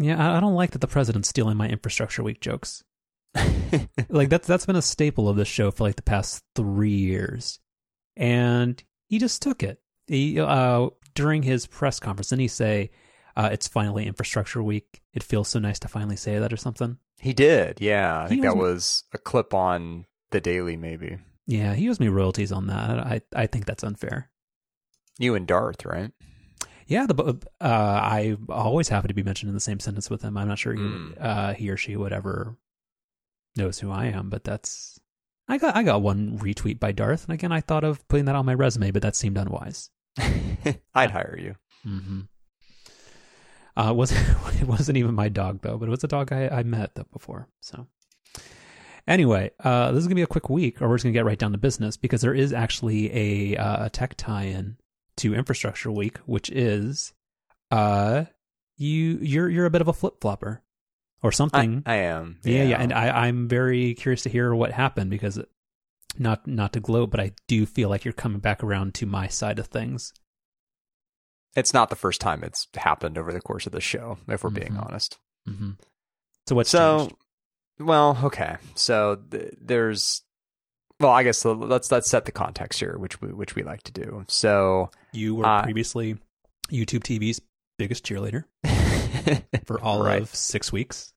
Yeah, I don't like that the president's stealing my infrastructure week jokes. like that's that's been a staple of this show for like the past three years, and he just took it. He uh, during his press conference, didn't he say, uh, "It's finally infrastructure week. It feels so nice to finally say that" or something? He did, yeah. I He think that was- was a clip on the Daily, maybe. Yeah, he owes me royalties on that. I I think that's unfair. You and Darth, right? Yeah, the uh, I always happy to be mentioned in the same sentence with him. I'm not sure he, Mm. uh, he or she would ever knows who I am, but that's I got I got one retweet by Darth, and again I thought of putting that on my resume, but that seemed unwise. I'd hire you. Mm-hmm. Uh, it wasn't it wasn't even my dog though, but it was a dog I, I met though before. So anyway, uh, this is gonna be a quick week, or we're just gonna get right down to business because there is actually a uh, a tech tie-in to Infrastructure Week, which is uh you you're you're a bit of a flip flopper or something. I am. yeah, yeah, and I I'm very curious to hear what happened because not not to gloat, but I do feel like you're coming back around to my side of things. it's not the first time it's happened over the course of the show, if we're being Mhm. honest. hmm So what's so, changed? well, okay. So th- there's, well, I guess let's let's set the context here, which we which we like to do. So, You were uh, previously YouTube TV's biggest cheerleader for all Right. of six weeks.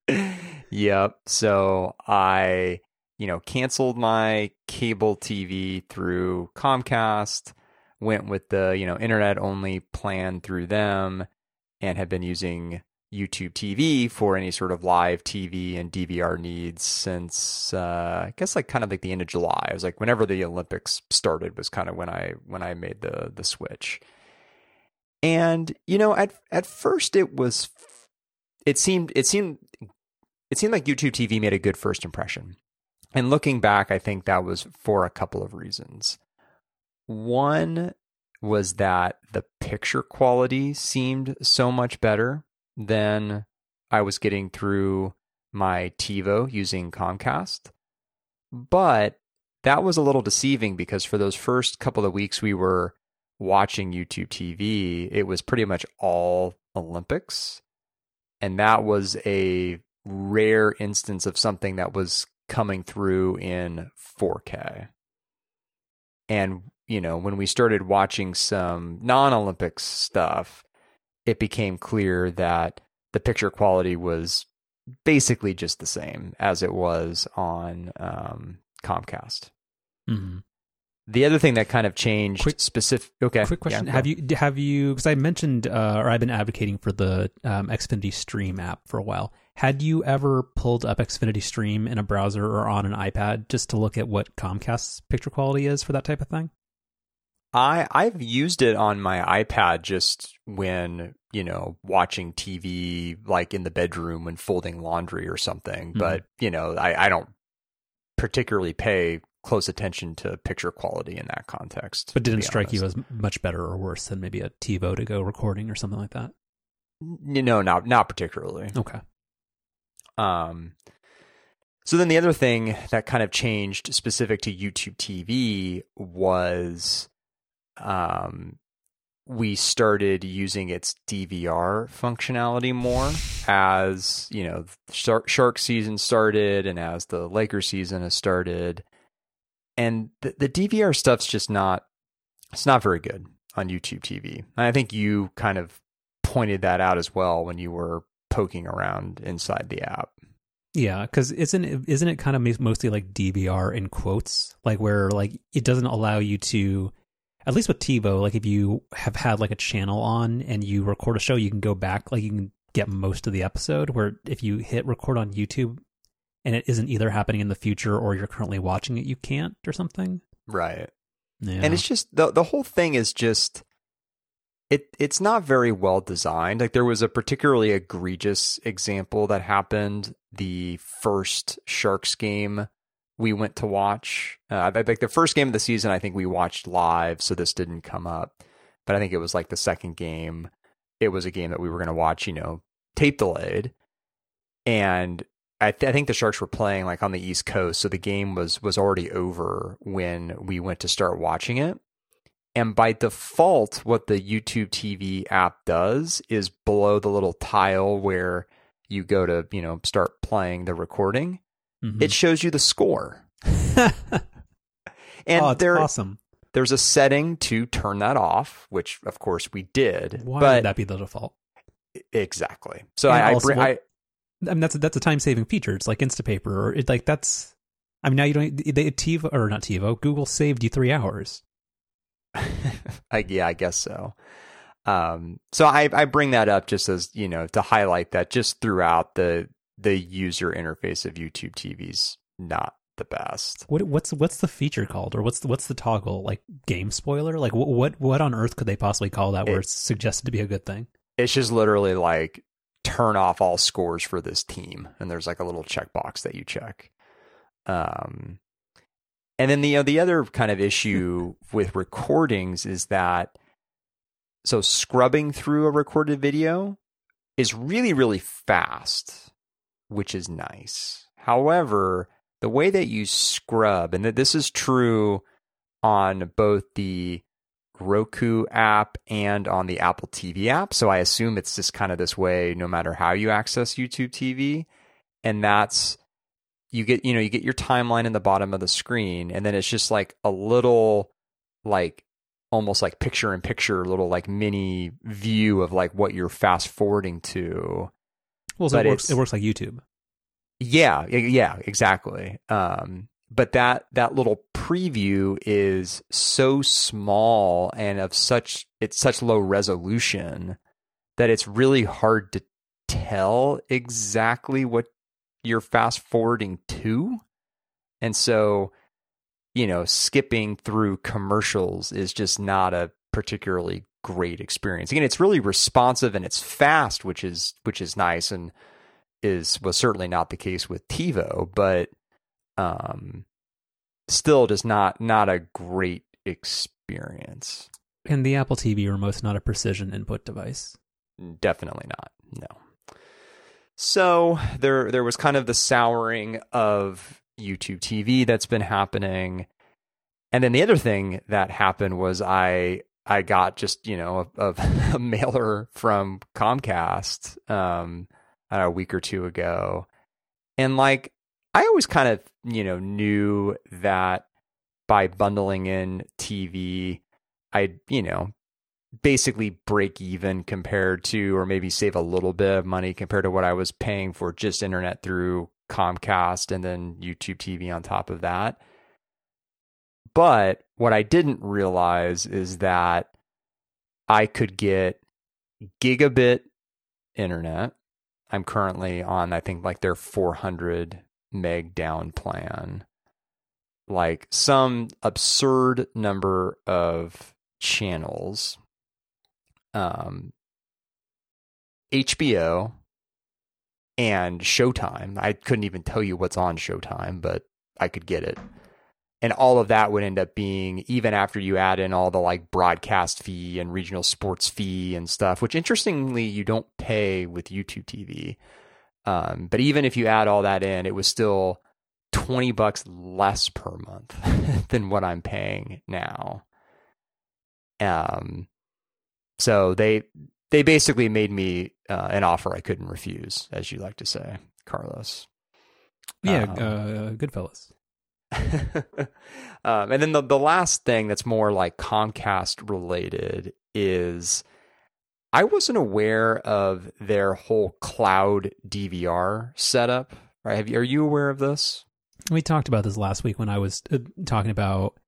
yep. So I, you know, canceled my cable TV through Comcast, went with the, you know, internet only plan through them, and have been using YouTube TV for any sort of live TV and DVR needs since uh, I guess like kind of like the end of July. It was like whenever the Olympics started was kind of when I when I made the the switch. And you know, at at first it was it seemed it seemed it seemed like YouTube TV made a good first impression. And looking back, I think that was for a couple of reasons. One was that the picture quality seemed so much better than I was getting through my TiVo using Comcast. But that was a little deceiving because for those first couple of weeks we were watching YouTube TV, it was pretty much all Olympics. And that was a rare instance of something that was coming through in 4K. And, you know, when we started watching some non Olympics stuff, it became clear that the picture quality was basically just the same as it was on um, Comcast. Mm-hmm. The other thing that kind of changed Quick- specific. Okay, Quick question: yeah, Have you have you? Because I mentioned, uh, or I've been advocating for the um, Xfinity Stream app for a while. Had you ever pulled up Xfinity Stream in a browser or on an iPad just to look at what Comcast's picture quality is for that type of thing? I I've used it on my iPad just when you know watching TV, like in the bedroom when folding laundry or something. Mm-hmm. But you know, I I don't particularly pay close attention to picture quality in that context. But didn't strike you as much better or worse than maybe a TiVo to go recording or something like that? know not not particularly. Okay. Um, so then the other thing that kind of changed specific to YouTube TV was um, we started using its DVR functionality more as, you know, Shark, Shark season started and as the Lakers season has started. And the, the DVR stuff's just not, it's not very good on YouTube TV. And I think you kind of pointed that out as well when you were poking around inside the app. Yeah, because isn't isn't it kind of mostly like DVR in quotes, like where like it doesn't allow you to, at least with TiVo, like if you have had like a channel on and you record a show, you can go back, like you can get most of the episode. Where if you hit record on YouTube and it isn't either happening in the future or you're currently watching it, you can't or something. Right. Yeah. And it's just the the whole thing is just it it's not very well designed. Like there was a particularly egregious example that happened the first Sharks game we went to watch. Uh, think the first game of the season I think we watched live, so this didn't come up. But I think it was like the second game. It was a game that we were going to watch, you know, tape delayed, and I, th- I think the Sharks were playing like on the East Coast, so the game was was already over when we went to start watching it. And by default, what the YouTube TV app does is below the little tile where you go to, you know, start playing the recording, Mhm. it shows you the score. And oh, there awesome. there's a setting to turn that off, which of course we did. Why but would that be the default? exactly. So And I, I, bring, I I mean, that's a, that's a time saving feature. It's like Instapaper, or it like that's. I mean, now you don't. They TiVo or not TiVo. Google saved you three hours. I, yeah, I guess so. Um, so I, I bring that up just as you know to highlight that just throughout the the user interface of YouTube TV's not the best. What what's what's the feature called, or what's the, what's the toggle like game spoiler? Like what what what on earth could they possibly call that? Where It- it's suggested to be a good thing? It's just literally like turn off all scores for this team, and there's like a little checkbox that you check. Um, and then the you know, the other kind of issue with recordings is that so scrubbing through a recorded video is really really fast, which is nice. However, the way that you scrub, and that this is true on both the Roku app and on the Apple TV app. So I assume it's just kind of this way no matter how you access YouTube TV. And that's you get, you know, you get your timeline in the bottom of the screen and then it's just like a little like almost like picture in picture little like mini view of like what you're fast forwarding to. Well, so it works. It works like YouTube. Yeah, yeah, exactly. Um, but that that little preview is so small and of such it's such low resolution that it's really hard to tell exactly what you're fast forwarding to. And so, you know, skipping through commercials is just not a particularly great experience. Again, it's really responsive and it's fast, which is which is nice and is was certainly not the case with TiVo, but um still just not not a great experience. And the Apple TV remote's not a precision input device. Definitely not. No. So there there was kind of the souring of YouTube TV that's been happening. And then the other thing that happened was I I got just, you know, a, a, mailer from Comcast um a week or two ago. And like I always kind of, you know, knew that by bundling in TV I, you know, basically break even compared to, or maybe save a little bit of money compared to what I was paying for just internet through Comcast and then YouTube TV on top of that. But what I didn't realize is that I could get gigabit internet. I'm currently on, I think, like their 400 meg down plan. Like some absurd number of channels um, HBO and Showtime. I couldn't even tell you what's on Showtime, but I could get it. And all of that would end up being, even after you add in all the like broadcast fee and regional sports fee and stuff, which interestingly you don't pay with YouTube TV. Um, but even if you add all that in, it was still 20 bucks less per month than what I'm paying now. Um, so they they basically made me uh, an offer I couldn't refuse, as you like to say, Carlos. Yeah, Um, uh, Goodfellas. um, and then the the last thing that's more like Comcast related is I wasn't aware of their whole cloud DVR setup. Right? Have you, are you aware of this? We talked about this last week when I was uh, talking about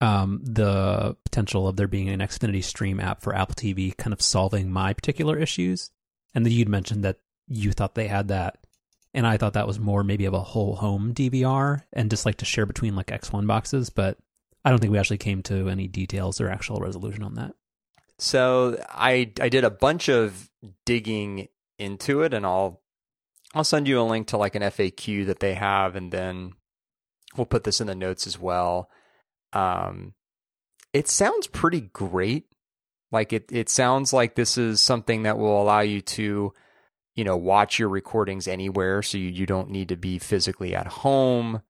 um, the potential of there being an Xfinity Stream app for Apple TV, kind of solving my particular issues. And then you'd mentioned that you thought they had that, and I thought that was more maybe of a whole home DVR and just like to share between like X1 boxes. But I don't think we actually came to any details or actual resolution on that. So I I did a bunch of digging into it, and I'll I'll send you a link to like an FAQ that they have, and then we'll put this in the notes as well. Um, it sounds pretty great. Like it it sounds like this is something that will allow you to, you know, watch your recordings anywhere, so you, you don't need to be physically at home.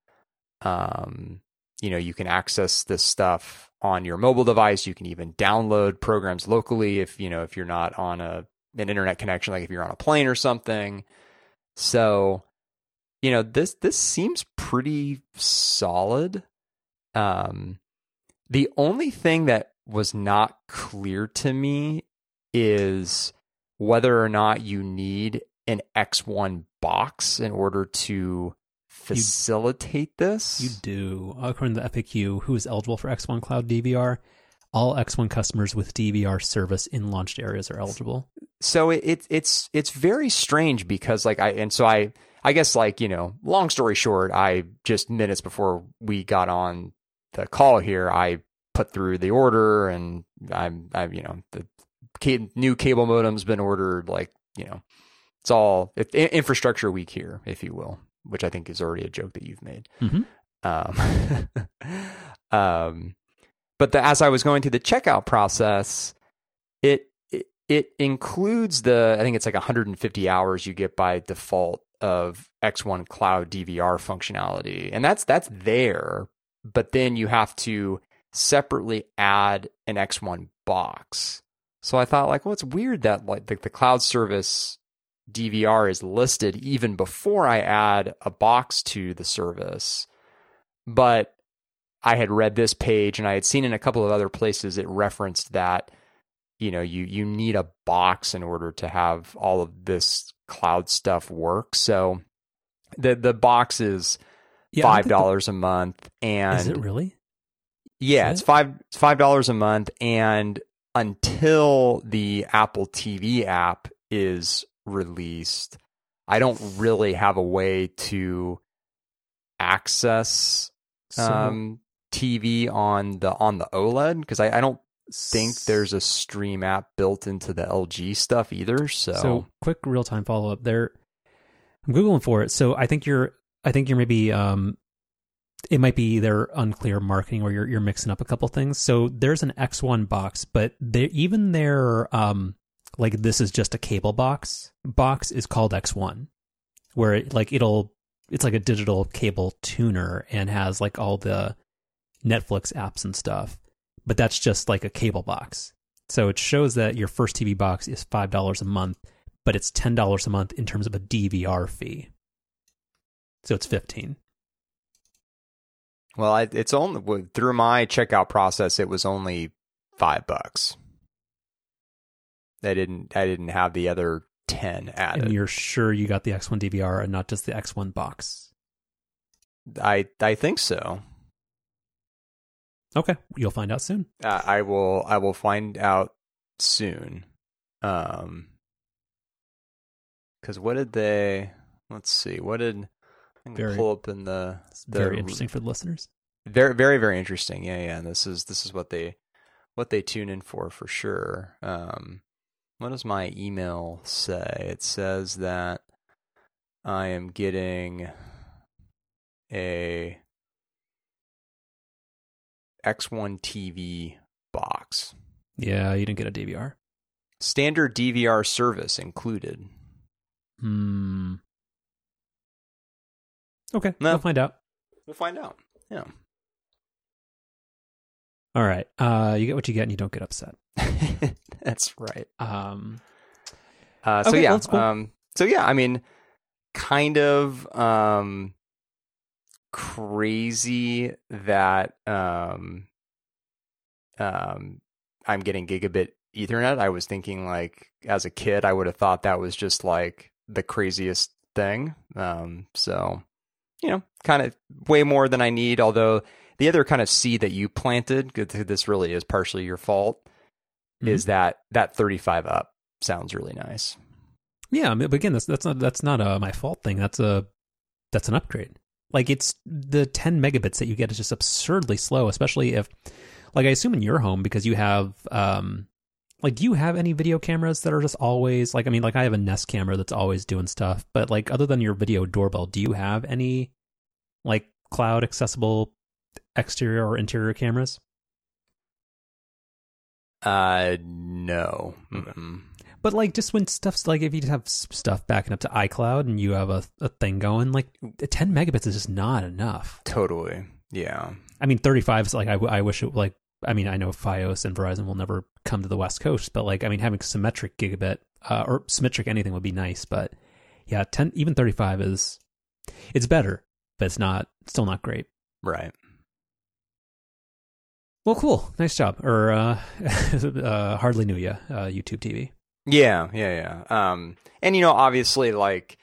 Um, you know, you can access this stuff on your mobile device. You can even download programs locally if you know if you're not on a an internet connection, like if you're on a plane or something. So, you know, this this seems pretty solid. Um the only thing that was not clear to me is whether or not you need an X1 box in order to facilitate this. You do. According to the FAQ, who is eligible for X1 Cloud DVR? All X1 customers with DVR service in launched areas are eligible. So it, it it's it's very strange because like I and so I I guess like you know long story short I just minutes before we got on the call here I put through the order and I'm I you know the new cable modem's been ordered like you know it's all it, infrastructure week here if you will which I think is already a joke that you've made. Mm-hmm. Um, um, but the, as I was going through the checkout process, it, it it includes the I think it's like 150 hours you get by default of X1 Cloud DVR functionality, and that's that's there. But then you have to separately add an X1 box. So I thought like, well, it's weird that like the, the cloud service DVR is listed even before I add a box to the service. But I had read this page and I had seen in a couple of other places it referenced that you know you you need a box in order to have all of this cloud stuff work. So the the box is yeah, five dollars a month and Is it really? Yeah, is it's it? five it's five dollars a month and until the Apple TV app is released, I don't really have a way to access so, um, TV on the on the OLED because I, I don't think there's a stream app built into the LG stuff either. So, so quick real time follow up there. I'm googling for it. So I think you're I think you're maybe um it might be their unclear marketing or you're you're mixing up a couple things. So there's an X1 box, but they even their um like this is just a cable box box is called X1 where it, like it'll it's like a digital cable tuner and has like all the Netflix apps and stuff. But that's just like a cable box. So it shows that your first TV box is $5 a month, but it's $10 a month in terms of a DVR fee. So it's 15. Well, it's only through my checkout process it was only 5 bucks. I didn't I didn't have the other 10 added. And you're sure you got the X1 DVR and not just the X1 box? I I think so. Okay, you'll find out soon. Uh, I will I will find out soon. Um cuz what did they let's see. What did very, pull up in the, the very interesting for the listeners. Very very very interesting. Yeah, yeah. This is this is what they what they tune in for for sure. Um what does my email say? It says that I am getting a X1 TV box. Yeah, you didn't get a DVR. Standard DVR service included. Hmm. Okay, no. we'll find out. We'll find out. Yeah. All right. Uh, you get what you get, and you don't get upset. That's right. Um. Uh, so okay, yeah. Cool. Um. So yeah. I mean, kind of um, crazy that um, um, I'm getting gigabit Ethernet. I was thinking like as a kid, I would have thought that was just like the craziest thing. Um. So you know, kind of way more than I need. Although the other kind of seed that you planted, this really is partially your fault, mm-hmm. is that that 35 up sounds really nice. Yeah, but again, that's that's not that's not a my fault thing. That's a that's an upgrade. Like it's the 10 megabits that you get is just absurdly slow, especially if, like, I assume in your home because you have, um, like, do you have any video cameras that are just always like? I mean, like, I have a Nest camera that's always doing stuff, but like, other than your video doorbell, do you have any like cloud accessible exterior or interior cameras? Uh, no. mm But like, just when stuff's like, if you have stuff backing up to iCloud and you have a, a thing going, like, 10 megabits is just not enough. Totally. Yeah. I mean, 35 is like, I, I wish it like, I mean, I know Fios and Verizon will never come to the West Coast, but like, I mean, having symmetric gigabit uh, or symmetric anything would be nice, but yeah, ten even thirty five is it's better, but it's not still not great. Right. Well, cool, nice job, or uh, uh hardly knew you, uh, YouTube TV. Yeah, yeah, yeah. Um, and you know, obviously, like,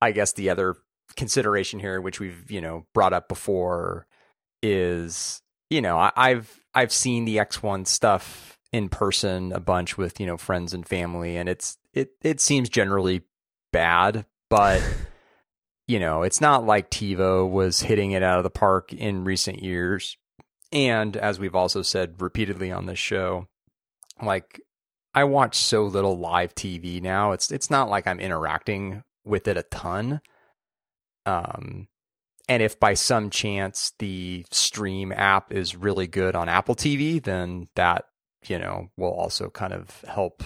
I guess the other consideration here, which we've you know brought up before, is you know I, I've I've seen the X1 stuff in person a bunch with you know friends and family, and it's it it seems generally bad, but you know it's not like TiVo was hitting it out of the park in recent years. And as we've also said repeatedly on this show, like I watch so little live TV now. It's it's not like I'm interacting with it a ton. Um and if by some chance the stream app is really good on Apple TV, then that, you know, will also kind of help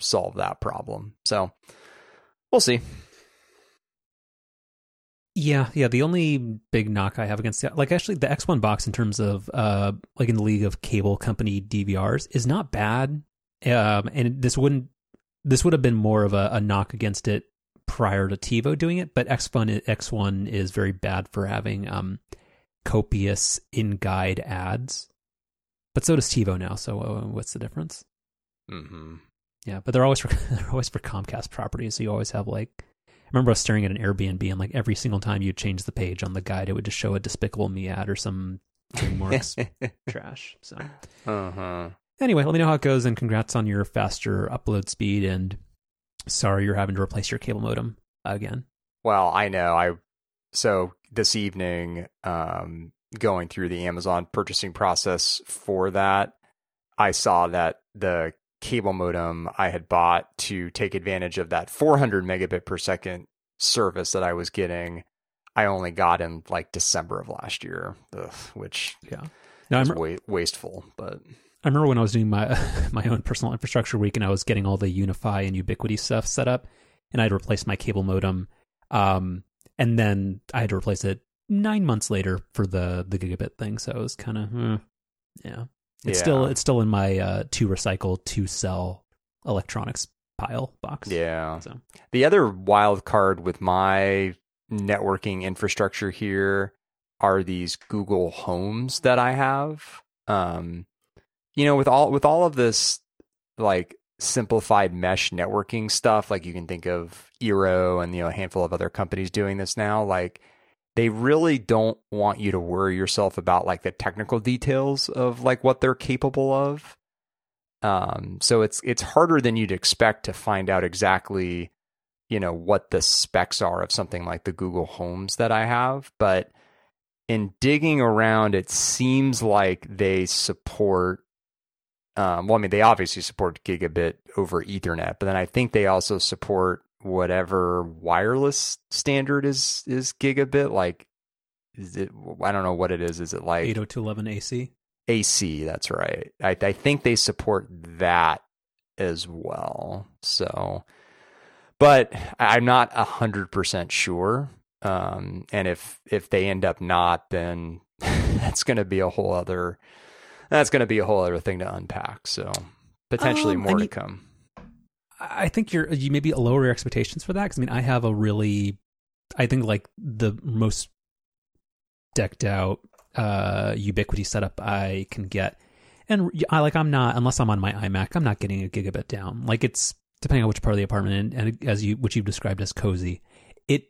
solve that problem. So we'll see. Yeah, yeah. The only big knock I have against the like actually the X1 box in terms of uh like in the league of cable company DVRs is not bad. Um and this wouldn't this would have been more of a, a knock against it prior to TiVo doing it, but X1 X1 is very bad for having um copious in guide ads. But so does TiVo now. So uh, what's the difference? Mm-hmm. Yeah, but they're always for they're always for Comcast properties. So you always have like I remember I was staring at an Airbnb and like every single time you change the page on the guide, it would just show a Despicable Me ad or some DreamWorks trash. So uh-huh. anyway, let me know how it goes and congrats on your faster upload speed and sorry you're having to replace your cable modem again. Well, I know. I so this evening, um, going through the Amazon purchasing process for that, I saw that the cable modem I had bought to take advantage of that 400 megabit per second service that I was getting, I only got in like December of last year, ugh, which Yeah. was I'm- wa- wasteful. But I remember when I was doing my my own personal infrastructure week and I was getting all the UniFi and Ubiquiti stuff set up, and I'd replaced my cable modem, um, and then I had to replace it nine months later for the the gigabit thing. So it was kind of, yeah, it's still it's still in my uh, to recycle to sell electronics pile box. yeah, So The other wild card with my networking infrastructure here are these Google Homes that I have. Um, you know, with all with all of this like simplified mesh networking stuff, like you can think of Eero and you know a handful of other companies doing this now, like they really don't want you to worry yourself about like the technical details of like what they're capable of. Um, so it's it's harder than you'd expect to find out exactly, you know, what the specs are of something like the Google Homes that I have. But in digging around, it seems like they support. Um, well, I mean, they obviously support gigabit over Ethernet, but then I think they also support whatever wireless standard is is gigabit. Like, is it? I don't know what it is. Is it like eight hundred two eleven AC. AC, that's right. I, I think they support that as well. So, but I'm not a hundred percent sure. Um, and if if they end up not, then that's going to be a whole other. That's going to be a whole other thing to unpack. So potentially Um, more to come. I think you're you maybe lower your expectations for that because I mean I have a really I think like the most decked out uh Ubiquiti setup I can get and I like I'm not unless I'm on my iMac I'm not getting a gigabit down like it's depending on which part of the apartment and, and as you which you've described as cozy it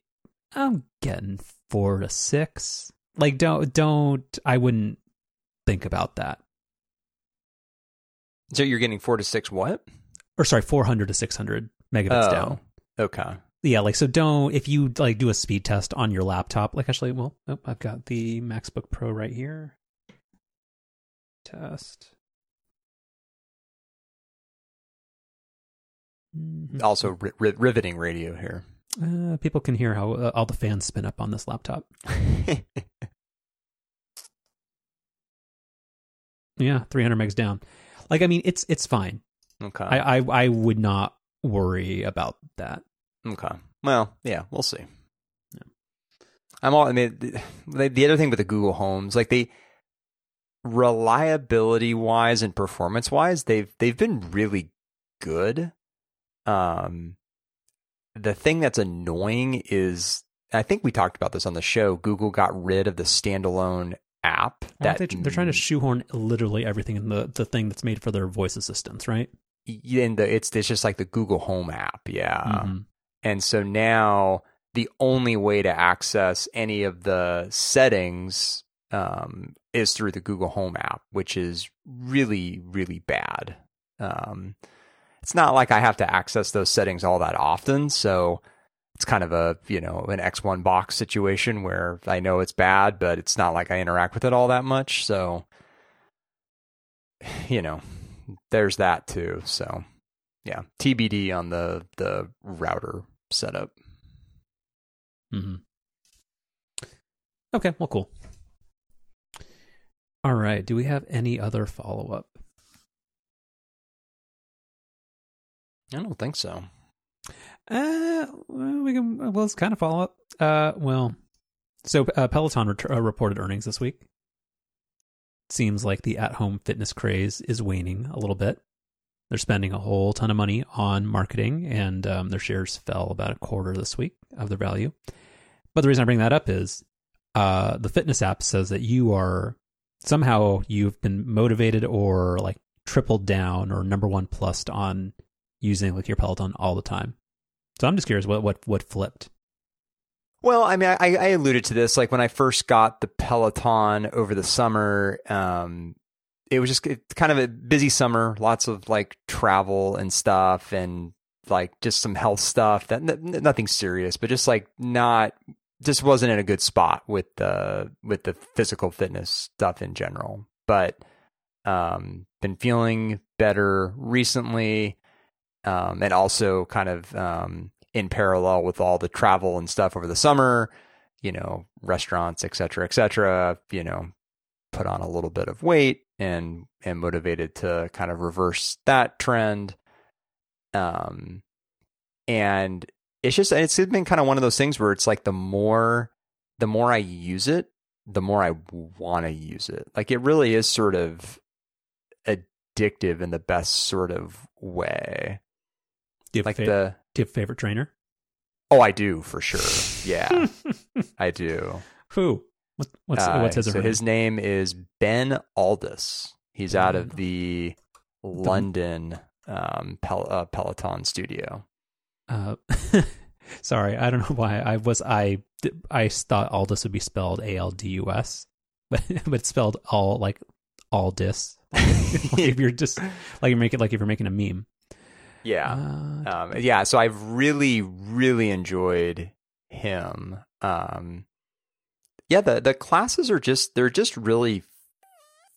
I'm getting four to six like don't don't I wouldn't think about that So you're getting four to six what? or sorry 400 to 600 megabits Oh, down Okay. yeah like so don't if you like do a speed test on your laptop like actually well oh, i've got the MacBook Pro right here test Mhm. Also ri- ri- riveting radio here. uh, people can hear how uh, all the fans spin up on this laptop yeah 300 megs down like i mean it's it's fine okay. I, I i would not worry about that Okay. Well, yeah, we'll see. Yeah. I'm all. I mean, the, the other thing with the Google Homes, like they reliability wise and performance wise, they've they've been really good. Um, the thing that's annoying is I think we talked about this on the show. Google got rid of the standalone app. That they, they're trying to shoehorn literally everything in the, the thing that's made for their voice assistants, right? in the it's it's just like the Google Home app, yeah. Mhm. And so now the only way to access any of the settings um, is through the Google Home app, which is really, really bad. Um, it's not like I have to access those settings all that often. So it's kind of a, you know, an X1 box situation where I know it's bad, but it's not like I interact with it all that much. So, you know, there's that too. So yeah, TBD on the, the router setup. Mm-hmm. Okay, well, cool. All right. Do we have any other follow up? I don't think so. Uh, we can. Well, it's kind of follow up. Uh, well, so uh, Peloton ret- uh, reported earnings this week. Seems like the at-home fitness craze is waning a little bit. They're spending a whole ton of money on marketing, and um, their shares fell about a quarter this week of their value. But the reason I bring that up is uh, the fitness app says that you are somehow you've been motivated or like tripled down or number one plus on using like your Peloton all the time. So I'm just curious what what what flipped. Well, I mean, I, I alluded to this. Like when I first got the Peloton over the summer, um, it was just kind of a busy summer, lots of like travel and stuff, and like just some health stuff. That nothing serious, but just like not, just wasn't in a good spot with the with the physical fitness stuff in general. But um, been feeling better recently, um, and also kind of um, in parallel with all the travel and stuff over the summer, you know, restaurants, et cetera, et cetera, you know, put on a little bit of weight and and motivated to kind of reverse that trend. Um, and it's just it's been kind of one of those things where it's like the more the more I use it, the more I want to use it. Like it really is sort of addictive in the best sort of way. Like the do you have a favorite trainer? Oh, I do for sure. Yeah, I do. Who? What, what's Uh, what's his? so his name is Ben Alldis. He's out of the London um, Pel- uh, Peloton studio. Uh, sorry, I don't know why I was I I thought Aldous would be spelled A L D U S, but but it's spelled all like Aldis. like if you're just like you make it like if you're making a meme. Yeah, Uh, um, yeah. So I've really, really enjoyed him. Um, yeah, the the classes are just they're just really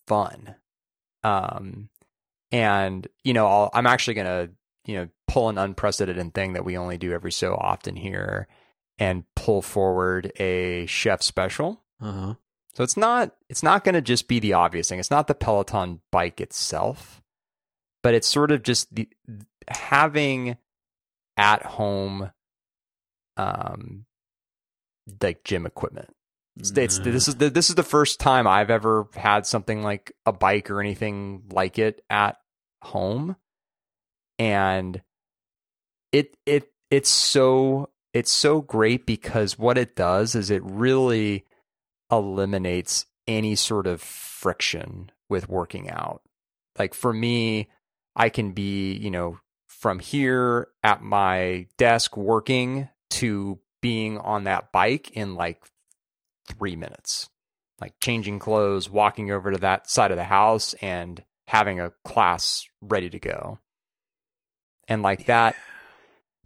fun. Um, and you know, I'll, I'm actually gonna you know pull an unprecedented thing that we only do every so often here, and pull forward a chef special. uh-huh. So it's not it's not going to just be the obvious thing. It's not the Peloton bike itself, but it's sort of just the having at home um like gym equipment. It's, it's this is the this is the first time I've ever had something like a bike or anything like it at home. And it it it's so it's so great because what it does is it really eliminates any sort of friction with working out. Like for me, I can be, you know, from here at my desk working to being on that bike in like three minutes. Like changing clothes, walking over to that side of the house, and having a class ready to go. And like that,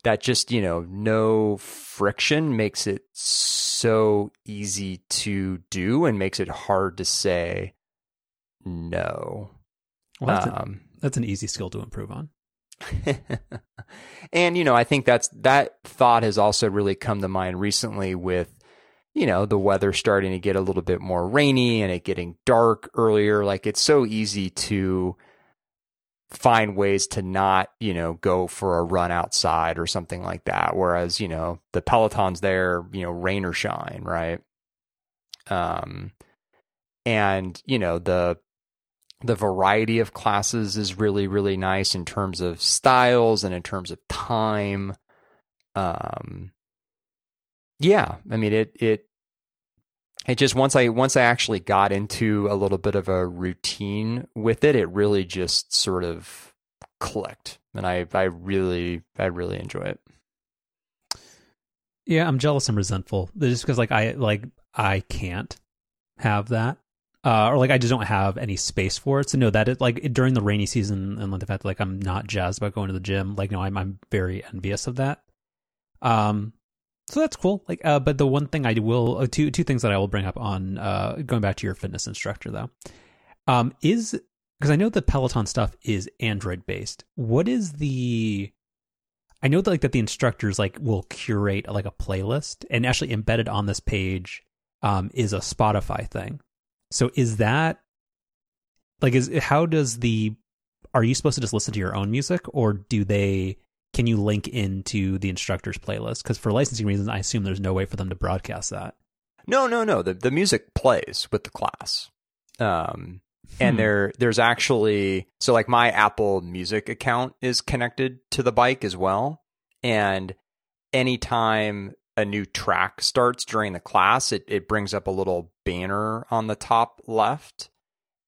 that just, you know, no friction makes it so easy to do and makes it hard to say no. Well, that's, a- Um, that's an easy skill to improve on. and you know, I think that's that thought has also really come to mind recently with you know the weather starting to get a little bit more rainy and it getting dark earlier. Like it's so easy to find ways to not you know go for a run outside or something like that. Whereas you know the Peloton's there, you know, rain or shine, right? Um, and you know the the variety of classes is really really nice in terms of styles and in terms of time um, yeah, I mean it it it just once I once I actually got into a little bit of a routine with it, it really just sort of clicked, and I I really I really enjoy it. Yeah, I'm jealous and resentful just because like I like I can't have that. Uh, or like I just don't have any space for it. So no, that it like during the rainy season and like the fact that like I'm not jazzed about going to the gym. Like no, I'm I'm very envious of that. Um, so that's cool. Like, uh, but the one thing I will uh, two two things that I will bring up on uh going back to your fitness instructor though, um, is because I know the Peloton stuff is Android based. What is the I know that like that the instructors like will curate like a playlist and actually embedded on this page um is a Spotify thing. So is that like is how does the are you supposed to just listen to your own music or do they can you link into the instructor's playlist because for licensing reasons I assume there's no way for them to broadcast that. No, no, no. The the music plays with the class. Um and Hmm. there there's actually so like my Apple Music account is connected to the bike as well and anytime a new track starts during the class it it brings up a little banner on the top left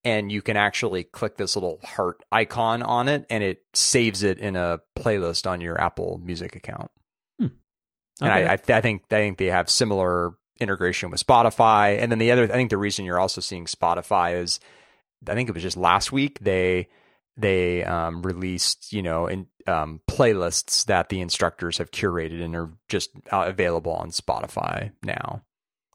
and you can actually click this little heart icon on it and it saves it in a playlist on your Apple Music account. Hmm. And Okay. I, I, I think I think they have similar integration with Spotify. And then the other, I think the reason you're also seeing Spotify is, I think it was just last week they they um, released you know in um, playlists that the instructors have curated and are just uh, available on Spotify now.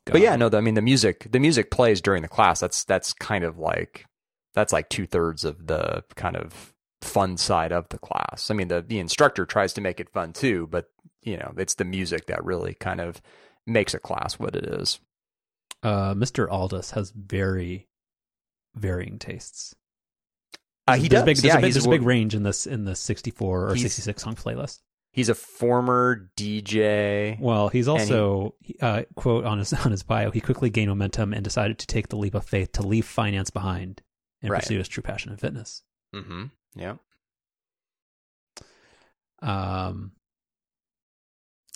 but yeah, no, the, I mean the music the music plays during the class. That's that's kind of like that's like two thirds of the kind of fun side of the class. I mean the the instructor tries to make it fun too, but you know it's the music that really kind of makes a class what it is. uh, Mr. Alldis has very varying tastes. Uh, he there's does. Big, there's, yeah, a big, there's a big range in this in the 64 or 66 song playlist. he's a former DJ. Well, he's also uh, quote on his on his bio. He quickly gained momentum and decided to take the leap of faith to leave finance behind and Right. pursue his true passion in fitness. Mm-hmm. Yeah. Um,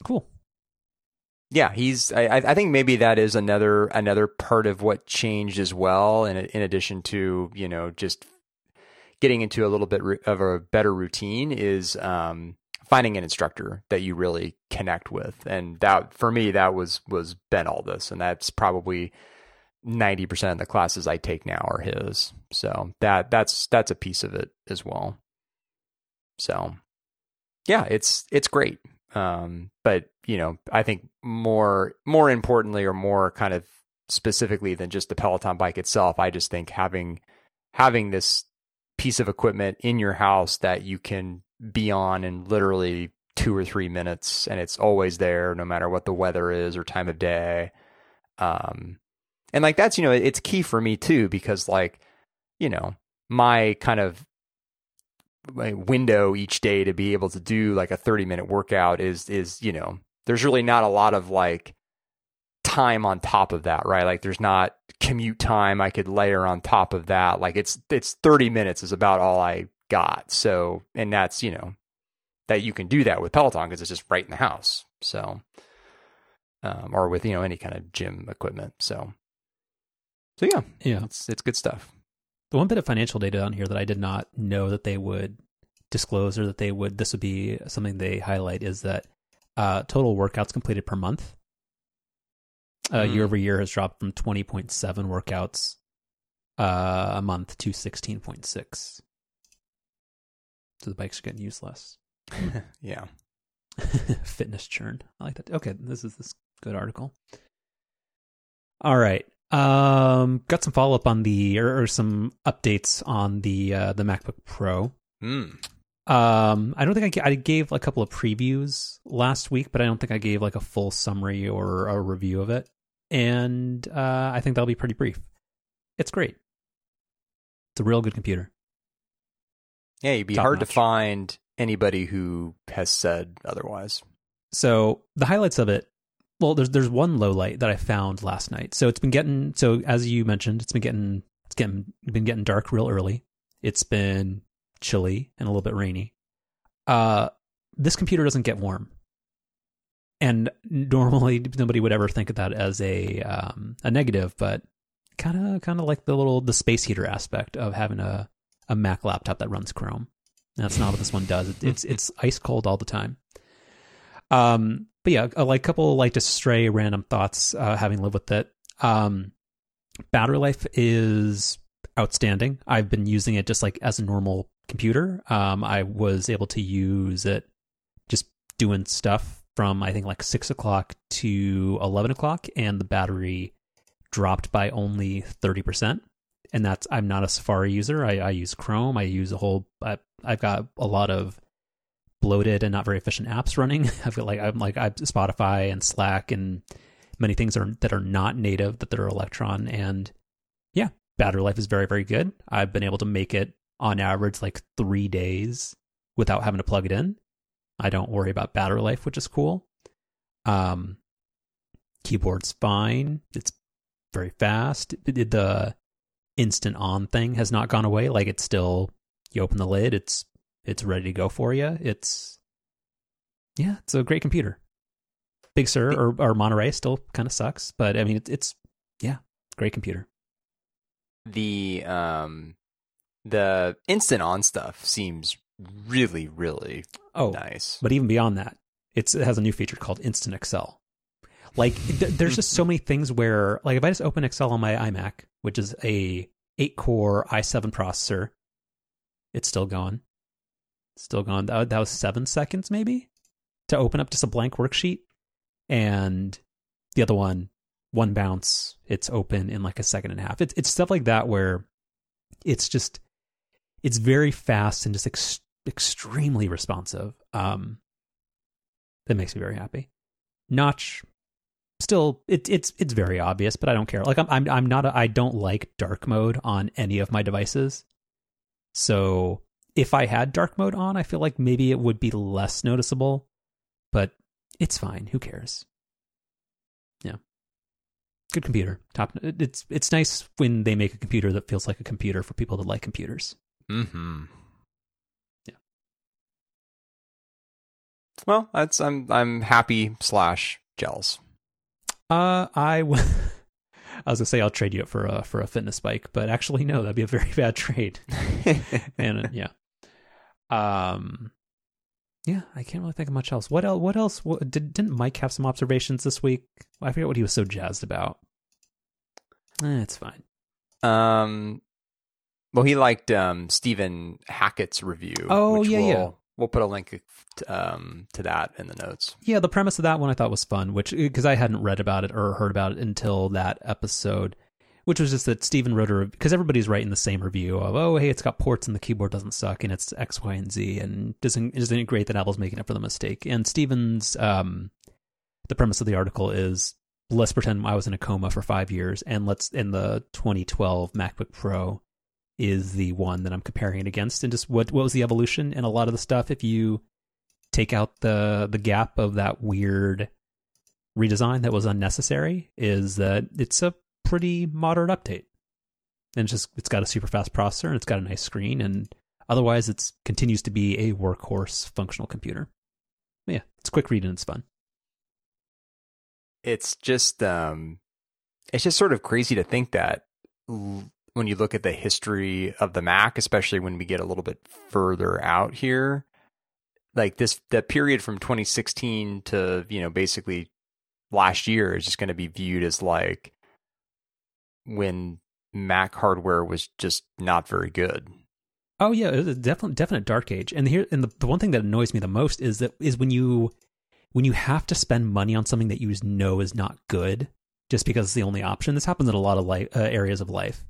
cool. Yeah, he's. I, I think maybe that is another another part of what changed as well. In in addition to you know just getting into a little bit of a better routine is um, finding an instructor that you really connect with, and that for me that was was Ben Alldis, and that's probably ninety percent of the classes I take now are his. So that that's that's a piece of it as well. So yeah, it's it's great. Um, but you know, I think more more importantly, or more kind of specifically than just the Peloton bike itself, I just think having having this piece of equipment in your house that you can be on in literally two or three minutes, and it's always there, no matter what the weather is or time of day. Um, and like that's you know, it's key for me too because like you know my kind of my window each day to be able to do like a 30 minute workout is is you know there's really not a lot of like time on top of that right? Like there's not commute time i could layer on top of that. Like it's it's 30 minutes is about all i got. So and that's you know that you can do that with peloton because it's just right in the house. So um or with you know any kind of gym equipment. So so yeah Yeah. it's it's good stuff. The one bit of financial data on here that I did not know that they would disclose or that they would this would be something they highlight is that uh, total workouts completed per month uh, Hmm. year over year has dropped from 20.7 workouts uh, a month to 16.6. So the bikes are getting used less. yeah Fitness churn. I like that. Okay, this is this good article. All right. Um, got some follow up on the or, or some updates on the uh, the MacBook Pro. mm. Um, I don't think I, I gave a couple of previews last week, but I don't think I gave like a full summary or a review of it. And uh, I think that'll be pretty brief. It's great. It's a real good computer. Yeah, it'd be Top hard notch. to find anybody who has said otherwise. So the highlights of it, well, there's there's one low light that I found last night. So it's been getting so as you mentioned, it's been getting it's getting been getting dark real early. It's been chilly and a little bit rainy. Uh, this computer doesn't get warm. and normally nobody would ever think of that as a um, a negative, but kind of kind of like the little the space heater aspect of having a a Mac laptop that runs Chrome. That's not what this one does. It, it's it's ice cold all the time. Um, but yeah, a like couple of like just stray random thoughts uh, having lived with it. Um, battery life is outstanding. I've been using it just like as a normal computer. Um, I was able to use it just doing stuff from I think like six o'clock to eleven o'clock, and the battery dropped by only thirty percent. And that's I'm not a Safari user. I, I use Chrome. I use a whole. I, I've got a lot of bloated and not very efficient apps running. I feel like I'm like I Spotify and Slack and many things are that are not native that, that are Electron and yeah, battery life is very very good. I've been able to make it on average like 3 days without having to plug it in. I don't worry about battery life, which is cool. Um keyboard's fine. It's very fast. The instant on thing has not gone away. Like it's still you open the lid, it's it's ready to go for you. It's yeah, it's a great computer. Big Sur or, or Monterey still kind of sucks, but I mean it's, it's yeah, great computer. The um the instant on stuff seems really really oh nice. But even beyond that, it's it has a new feature called Instant Excel. Like th- there's just so many things where like if I just open Excel on my iMac, which is a 8 core i7 processor, it's still gone, Still gone. That, that was 7 seconds maybe to open up just a blank worksheet and the other one one bounce it's open in like a second and a half it's, it's stuff like that where it's just it's very fast and just ex- extremely responsive um that makes me very happy notch still it, it's it's very obvious but i don't care like i'm i'm, I'm not a, i don't like dark mode on any of my devices so if i had dark mode on i feel like maybe it would be less noticeable but it's fine. Who cares? Yeah. Good computer. Top. It's it's nice when they make a computer that feels like a computer for people that like computers. Hmm. Yeah. Well, that's I'm I'm happy slash gels. Uh, I w- I was gonna say I'll trade you it for a for a fitness bike, but actually no, that'd be a very bad trade. and uh, yeah. Um, yeah, I can't really think of much else. What else? What else? What, did didn't Mike have some observations this week? I forget what he was so jazzed about. Eh, it's fine. Um, well, he liked um Stephen Hackett's review. Oh, which yeah, we'll, yeah. We'll put a link um to that in the notes. Yeah, the premise of that one I thought was fun, which because I hadn't read about it or heard about it until that episode, which was just that Stephen wrote a because everybody's writing the same review of oh hey it's got ports and the keyboard doesn't suck and it's X Y and Z and doesn't isn't it great that Apple's making up for the mistake and Stephen's um the premise of the article is let's pretend I was in a coma for five years and let's in the 2012 MacBook Pro is the one that I'm comparing it against and just what what was the evolution and a lot of the stuff if you take out the the gap of that weird redesign that was unnecessary is that it's a pretty modern update. And it's just it's got a super fast processor and it's got a nice screen and otherwise it's continues to be a workhorse functional computer. But yeah, it's quick read and it's fun. It's just um, it's just sort of crazy to think that when you look at the history of the Mac, especially when we get a little bit further out here, like this that period from 2016 to you know basically last year is just going to be viewed as like when Mac hardware was just not very good. Oh yeah, it was a definite definite dark age. And here and the, the one thing that annoys me the most is that is when you when you have to spend money on something that you know is not good just because it's the only option. This happens in a lot of life, uh, areas of life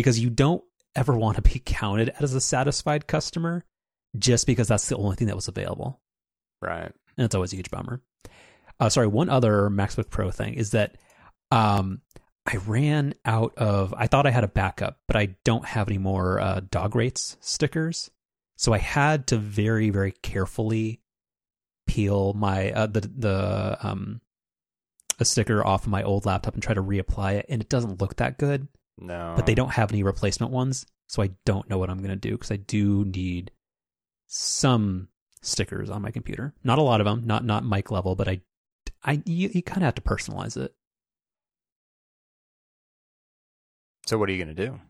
because you don't ever want to be counted as a satisfied customer just because that's the only thing that was available. Right. And it's always a huge bummer. Uh, sorry, one other MacBook Pro thing is that um, I ran out of. I thought I had a backup, but I don't have any more uh, dog rates stickers. So I had to very, very carefully peel my uh, the the um a sticker off of my old laptop and try to reapply it, and it doesn't look that good. No. But they don't have any replacement ones, so I don't know what I'm gonna do because I do need some stickers on my computer. Not a lot of them, not not mic level, but I I you, you kind of have to personalize it. So what are you going to do?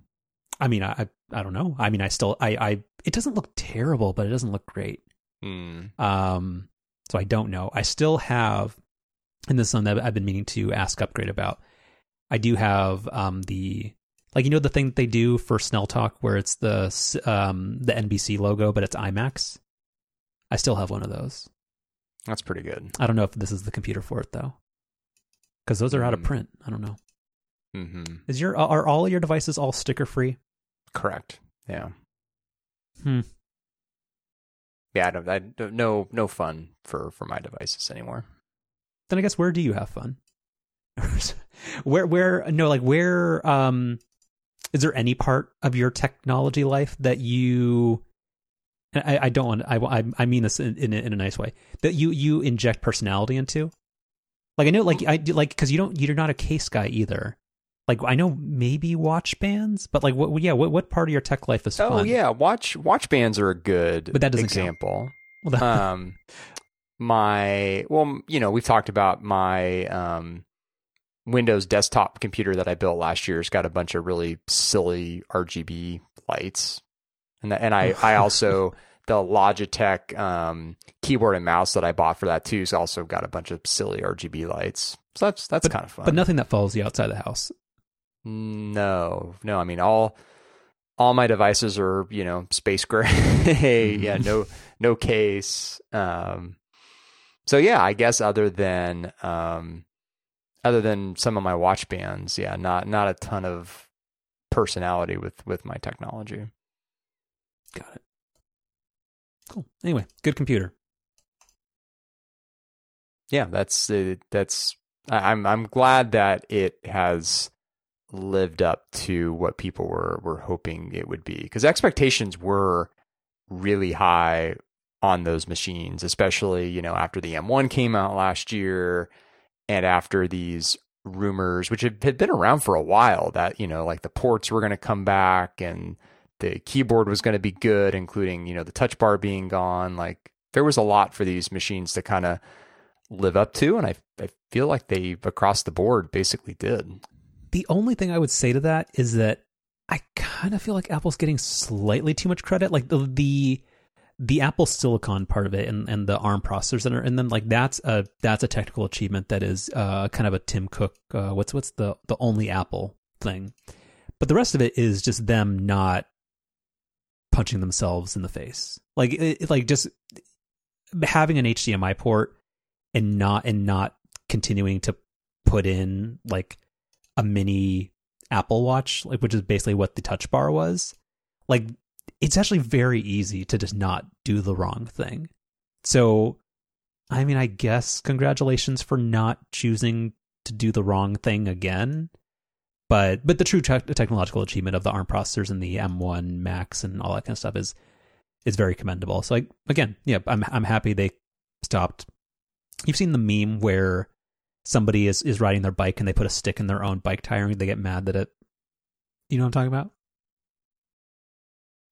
I mean, I I don't know. I mean, I still I I it doesn't look terrible, but it doesn't look great. Mm. Um, so I don't know. I still have, and this is something that I've been meaning to ask Upgrade about. I do have um the like you know the thing that they do for Snell Talk where it's the um the NBC logo, but it's IMAX. I still have one of those. That's pretty good. I don't know if this is the computer for it though, because those are out of Mm. print. I don't know. hmm Is your are all your devices all sticker free? Correct. Yeah. Hmm. Yeah. I don't, I don't. No. No fun for for my devices anymore. Then I guess where do you have fun? where where no like where um is there any part of your technology life that you I, I don't want I, I mean this in, in a- in a nice way that you you inject personality into like I know like I do like because you don't you're not a case guy either like I know maybe watch bands but like what yeah what what part of your tech life is Oh fun yeah. Watch watch bands are a good But that doesn't example. Well, that- um my well you know we've talked about my um windows desktop computer that i built last year has got a bunch of really silly rgb lights and that, and i i also the logitech um keyboard and mouse that i bought for that too has also got a bunch of silly rgb lights so that's that's kind of fun but nothing that follows you outside the house no, no. I mean, all all my devices are you know space gray. yeah, no no case. Um, so yeah, I guess other than um, other than some of my watch bands, yeah, not not a ton of personality with with my technology. got it cool anyway good computer Yeah, that's uh, that's. I- I'm I'm glad that it has lived up to what people were were hoping it would be because expectations were really high on those machines, especially you know after the M1 came out last year and after these rumors, which had been around for a while, that you know like the ports were going to come back and the keyboard was going to be good, including you know the touch bar being gone. Like there was a lot for these machines to kind of live up to, and I I feel like they across the board basically did. The only thing I would say to that is that I kind of feel like Apple's getting slightly too much credit. Like the the the Apple Silicon part of it and, and the ARM processors and and then like that's a that's a technical achievement that is uh kind of a Tim Cook uh what's what's the the only Apple thing. But the rest of it is just them not punching themselves in the face. Like it- like just having an HDMI port and not and not continuing to put in like a mini Apple Watch, like which is basically what the touch bar was. Like it's actually very easy to just not do the wrong thing. So I mean, I guess congratulations for not choosing to do the wrong thing again. But but the true tech technological achievement of the ARM processors and the M1 Max and all that kind of stuff is is very commendable. So like again, yeah, I'm I'm happy they stopped. You've seen the meme where somebody is is riding their bike and they put a stick in their own bike tire and they get mad that it. You know what I'm talking about?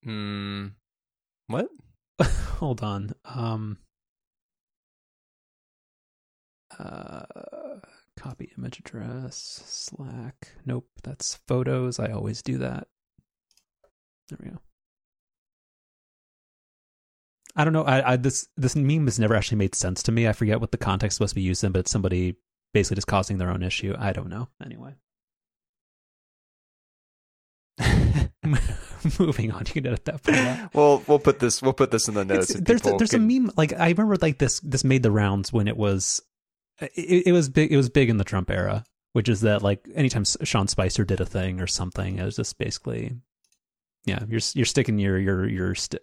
Hmm. What? Hold on. Um. Uh, copy image address Slack. Nope, that's photos. I always do that. There we go. I don't know. I, I this this meme has never actually made sense to me. I forget what the context is supposed to be used in, but it's somebody basically just causing their own issue. I don't know. Anyway, moving on. You can edit that part out. Well, we'll put this. We'll put this in the notes. There's people there's a meme like I remember like this this made the rounds when it was it, it was big it was big in the Trump era, which is that like anytime Sean Spicer did a thing or something, it was just basically yeah you're you're sticking your your your st-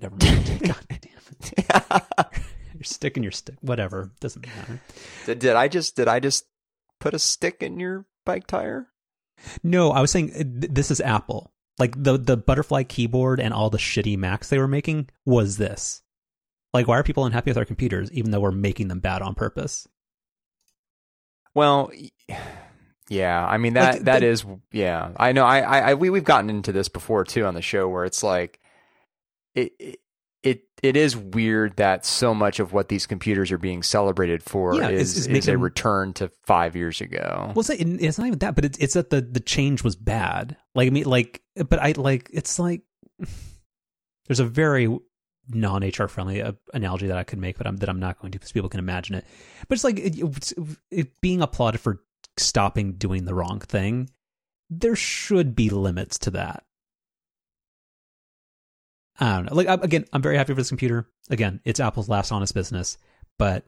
never mind God damn it you're sticking your stick whatever doesn't matter did, did I just? Did I just put a stick in your bike tire? no I was saying uh, this is Apple like the the butterfly keyboard and all the shitty Macs they were making was this like why are people unhappy with our computers even though we're making them bad on purpose Well, yeah. I mean that Like, that the- is yeah. I know. I, I we we've gotten into this before too on the show where it's like it, it it it is weird that so much of what these computers are being celebrated for Yeah, is, it's is a them- return to five years ago. Well, it's, not- it's not even that, but it's it's that the the change was bad. Like I mean, like, but I like it's like there's a very non HR friendly uh, analogy that I could make, but I'm that I'm not going to because people can imagine it. But it's like it, it's, it being applauded for stopping doing the wrong thing. There should be limits to that. I don't know. Like again, I'm very happy for this computer. Again, it's Apple's last honest business, but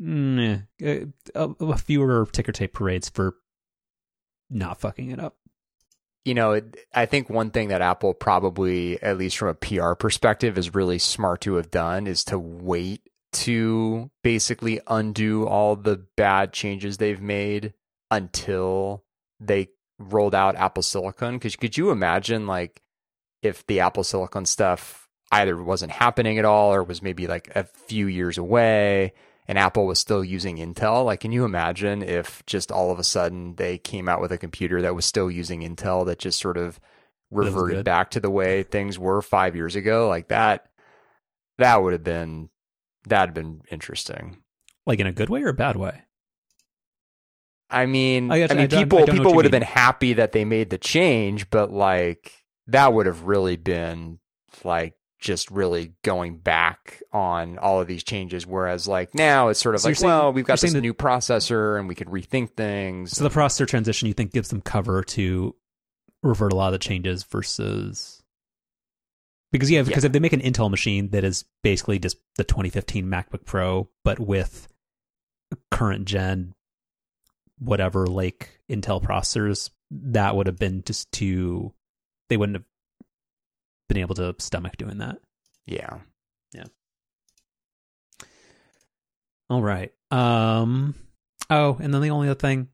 mm, eh, a, a fewer ticker tape parades for not fucking it up. you know, I think one thing that Apple probably, at least from a PR perspective, is really smart to have done is to wait to basically undo all the bad changes they've made until they rolled out Apple Silicon. Because could you imagine, like, if the Apple Silicon stuff either wasn't happening at all or was maybe like a few years away and Apple was still using Intel. Like, can you imagine if just all of a sudden they came out with a computer that was still using Intel that just sort of reverted back to the way things were five years ago? Like that, that would have been, that'd been interesting. Like in a good way or a bad way? I mean, I I, mean, I people people would have been happy that they made the change, but like that would have really been like just really going back on all of these changes. Whereas like now it's sort of So like, saying- well, we've got this that- new processor and we could rethink things. So the processor transition you think gives them cover to revert a lot of the changes versus because yeah, because if they make an Intel machine that is basically just the 2015 MacBook Pro but with current gen whatever like Intel processors, that would have been just too they wouldn't have been able to stomach doing that. yeah. Yeah. All right. Um. Oh, and then the only other thing,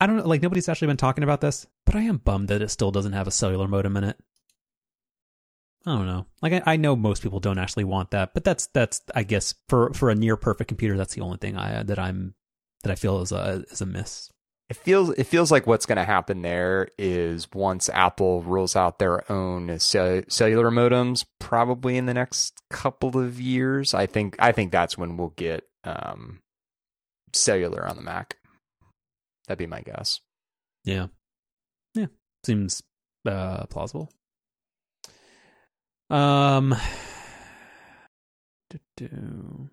I don't know. Like nobody's actually been talking about this, but I am bummed that it still doesn't have a cellular modem in it. I don't know. Like I, I know most people don't actually want that, but that's that's I guess for for a near perfect computer, that's the only thing I that I'm that I feel is a is a miss. It feels it feels like what's going to happen there is once Apple rolls out their own cell- cellular modems, probably in the next couple of years. I think I think that's when we'll get um, cellular on the Mac. That'd be my guess. Yeah. Yeah. Seems uh plausible. Um do-do.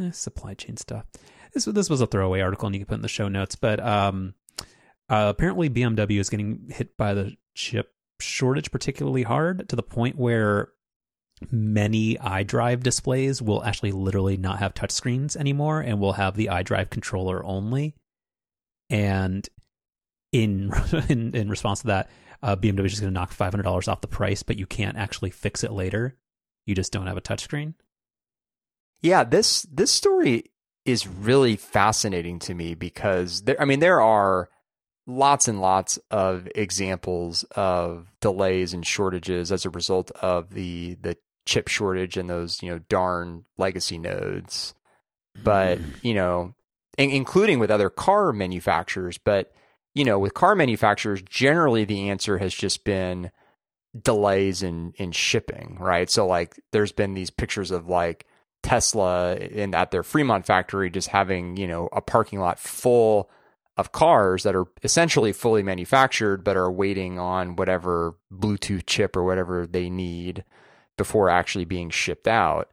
Eh, supply chain stuff. This this was a throwaway article and you can put in the show notes, but um uh, apparently BMW is getting hit by the chip shortage particularly hard to the point where many iDrive displays will actually literally not have touchscreens anymore and will have the iDrive controller only. And in in, in response to that, uh, BMW is just going to knock five hundred dollars off the price, but you can't actually fix it later. You just don't have a touchscreen. Yeah, this this story is really fascinating to me because there I mean there are lots and lots of examples of delays and shortages as a result of the the chip shortage and those, you know, darn legacy nodes. But, mm. you know, in, including with other car manufacturers, but you know, with car manufacturers generally the answer has just been delays in in shipping, right? So like there's been these pictures of like Tesla in at their Fremont factory just having, you know, a parking lot full of cars that are essentially fully manufactured but are waiting on whatever Bluetooth chip or whatever they need before actually being shipped out.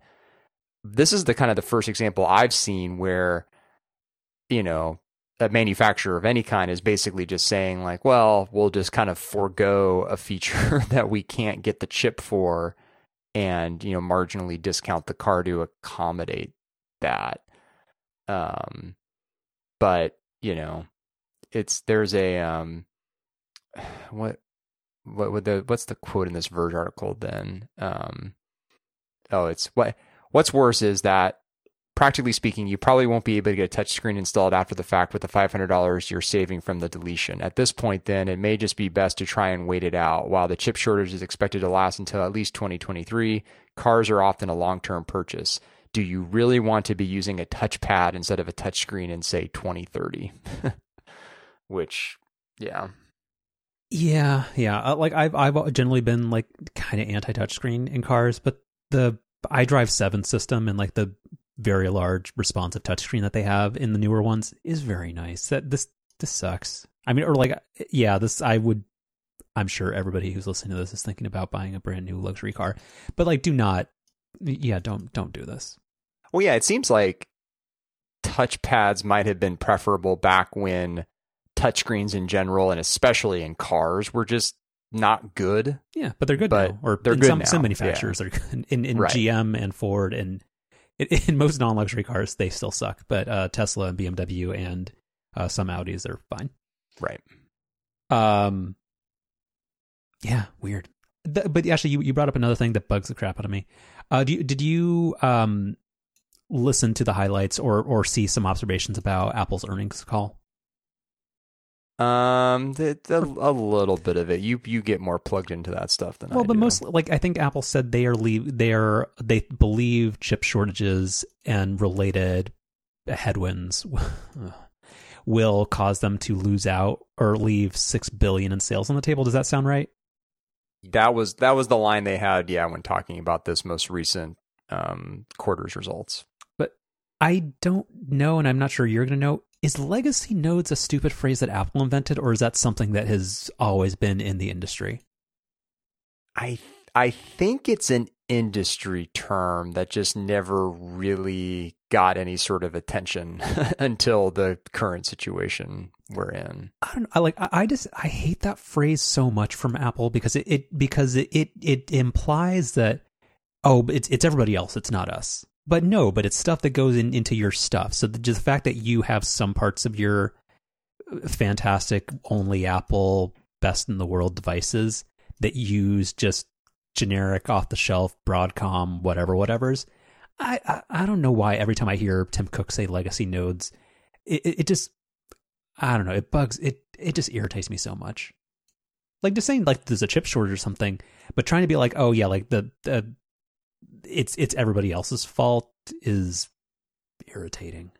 This is the kind of the first example I've seen where you know, a manufacturer of any kind is basically just saying like, well, we'll just kind of forego a feature that we can't get the chip for and, you know, marginally discount the car to accommodate that. Um but, you know, it's there's a um what what would the what's the quote in this Verge article then? Um oh, it's what what's worse is that practically speaking, you probably won't be able to get a touchscreen installed after the fact with the $500 you're saving from the deletion. At this point, then, it may just be best to try and wait it out. While the chip shortage is expected to last until at least 2023, cars are often a long term purchase. Do you really want to be using a touchpad instead of a touchscreen in, say, 2030? Which, yeah. Yeah, yeah. Uh, like I've I've generally been like kind of anti touchscreen in cars, but the iDrive 7 system and like the very large responsive touchscreen that they have in the newer ones is very nice. That this this sucks. I mean, or like, yeah, this I would. I'm sure everybody who's listening to this is thinking about buying a brand new luxury car, but like, do not. Yeah, don't don't do this. Well, yeah, it seems like touchpads might have been preferable back when touchscreens in general and especially in cars were just not good. Yeah, but they're good But now. Or they're good some, now, some manufacturers are good. In in Right. GM and Ford and in, in most non luxury cars they still suck. But uh, Tesla and BMW and uh, some Audis are fine. Right. Um, yeah, weird. Th- but actually, you, you brought up another thing that bugs the crap out of me. Uh, do you, did you um listen to the highlights or or see some observations about Apple's earnings call? Um, the, the, a little bit of it. You you get more plugged into that stuff than I Well, but do. most like I think Apple said they are leave they are they believe chip shortages and related headwinds will cause them to lose out or leave six billion in sales on the table. Does that sound right? that was that was the line they had. Yeah, when talking about this most recent um quarter's results. But I don't know, and I'm not sure you're going to know. Is legacy nodes a stupid phrase that Apple invented, or is that something that has always been in the industry? I I think it's an industry term that just never really got any sort of attention until the current situation we're in. I don't. I like. I, I just. I hate that phrase so much from Apple because it, it because it, it it implies that oh, it's it's everybody else. It's not us. But no, but it's stuff that goes in, into your stuff. So the, just the fact that you have some parts of your uh, fantastic only Apple best in the world devices that use just generic off the shelf Broadcom whatever whatever's. I, I I don't know why every time I hear Tim Cook say legacy nodes, it, it, it just I don't know. It bugs it. It just irritates me so much. Like just saying like there's a chip shortage or something, but trying to be like, oh yeah, like the, the it's it's everybody else's fault is irritating.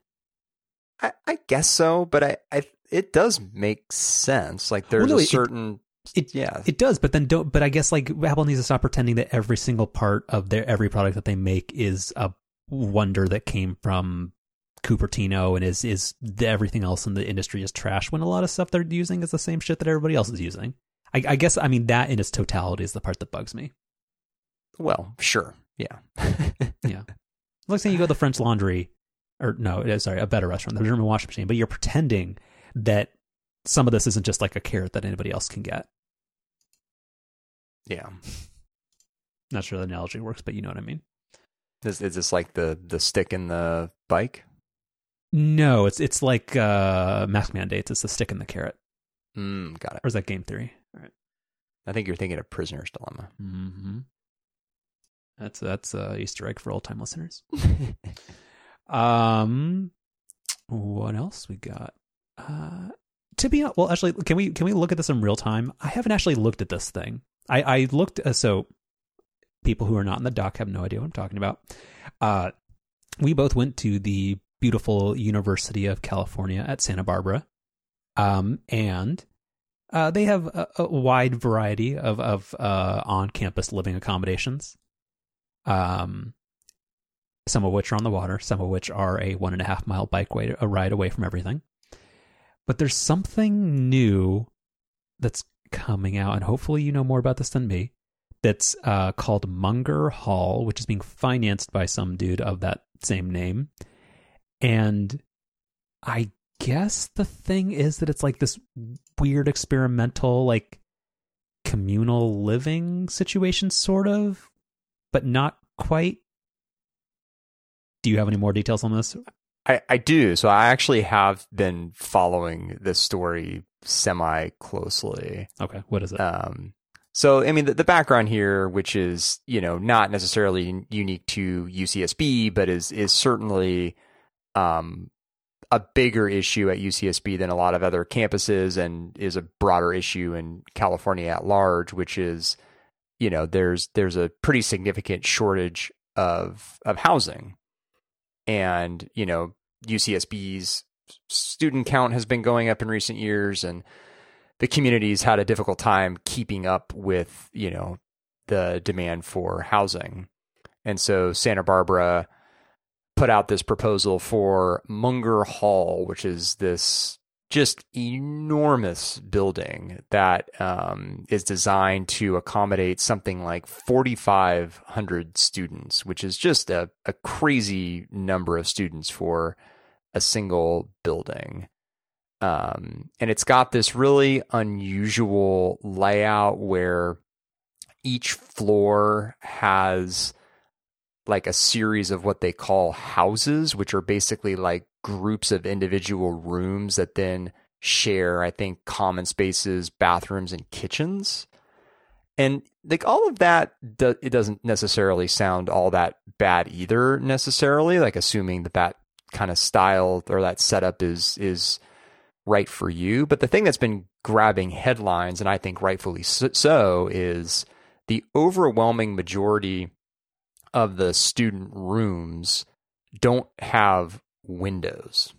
I, I guess so, but I, I it does make sense. Like there's no, a it- certain It yeah. It does, but then don't. But I guess like Apple needs to stop pretending that every single part of their every product that they make is a wonder that came from Cupertino and is is the, everything else in the industry is trash. When a lot of stuff they're using is the same shit that everybody else is using. I, I guess I mean that in its totality is the part that bugs me. well, sure. Yeah. Yeah, Looks like saying you go to the French Laundry, or no, uh, sorry, a better restaurant, the German washing machine, but you're pretending that some of this isn't just like a carrot that anybody else can get. yeah. Not sure the analogy works, but you know what I mean. Is, is this like the the stick in the bike? No, it's it's like uh, mask mandates. It's the stick and the carrot, Mm, got it. or is that game theory? All right. I think you're thinking of Prisoner's Dilemma. Mm-hmm. That's that's a Easter egg for all time listeners. Um, what else we got? Uh, to be well, actually, can we can we look at this in real time? I haven't actually looked at this thing. I I looked uh, so people who are not in the doc have no idea what I'm talking about. Uh, we both went to the beautiful University of California at Santa Barbara, um, and uh, they have a, a wide variety of of uh, on campus living accommodations. Um, some of which are on the water, some of which are a one and a half mile bike way, a ride away from everything. But there's something new that's coming out, and hopefully you know more about this than me. That's uh, called Munger Hall, which is being financed by some dude of that same name. And I guess the thing is that it's like this weird experimental, like communal living situation, sort of, but not quite. Do you have any more details on this? I, I do. So I actually have been following this story semi closely. Okay, what is it? Um, so, I mean, the, the background here, which is, you know, not necessarily unique to UCSB, but is, is certainly, um, a bigger issue at UCSB than a lot of other campuses and is a broader issue in California at large, which is, you know, there's, there's a pretty significant shortage of, of housing. And, you know, UCSB's student count has been going up in recent years and, the community's had a difficult time keeping up with you know the demand for housing And so Santa Barbara put out this proposal for Munger Hall, which is this just enormous building that um, is designed to accommodate something like 4,500 students, which is just a, a crazy number of students for a single building. Um, and it's got this really unusual layout where each floor has like a series of what they call houses, which are basically like groups of individual rooms that then share, I think, common spaces, bathrooms, and kitchens. And like all of that, do, it doesn't necessarily sound all that bad either. Necessarily, like assuming that that kind of style or that setup is is right for you. But the thing that's been grabbing headlines, and I think rightfully so, is the overwhelming majority of the student rooms don't have windows.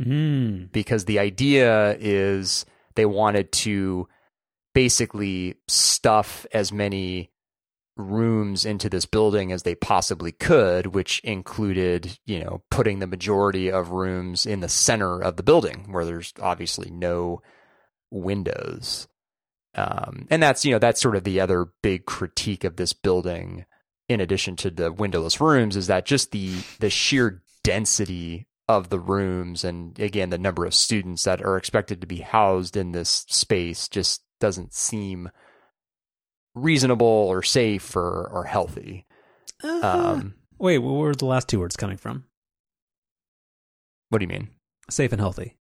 Mm. Because the idea is they wanted to basically stuff as many rooms into this building as they possibly could, which included, you know, putting the majority of rooms in the center of the building where there's obviously no windows. Um, and that's, you know, that's sort of the other big critique of this building, in addition to the windowless rooms, is that just the the sheer density of the rooms and again the number of students that are expected to be housed in this space just doesn't seem reasonable or safe or, or healthy. Uh, Um, wait, where were the last two words coming from? what do you mean? Safe and healthy.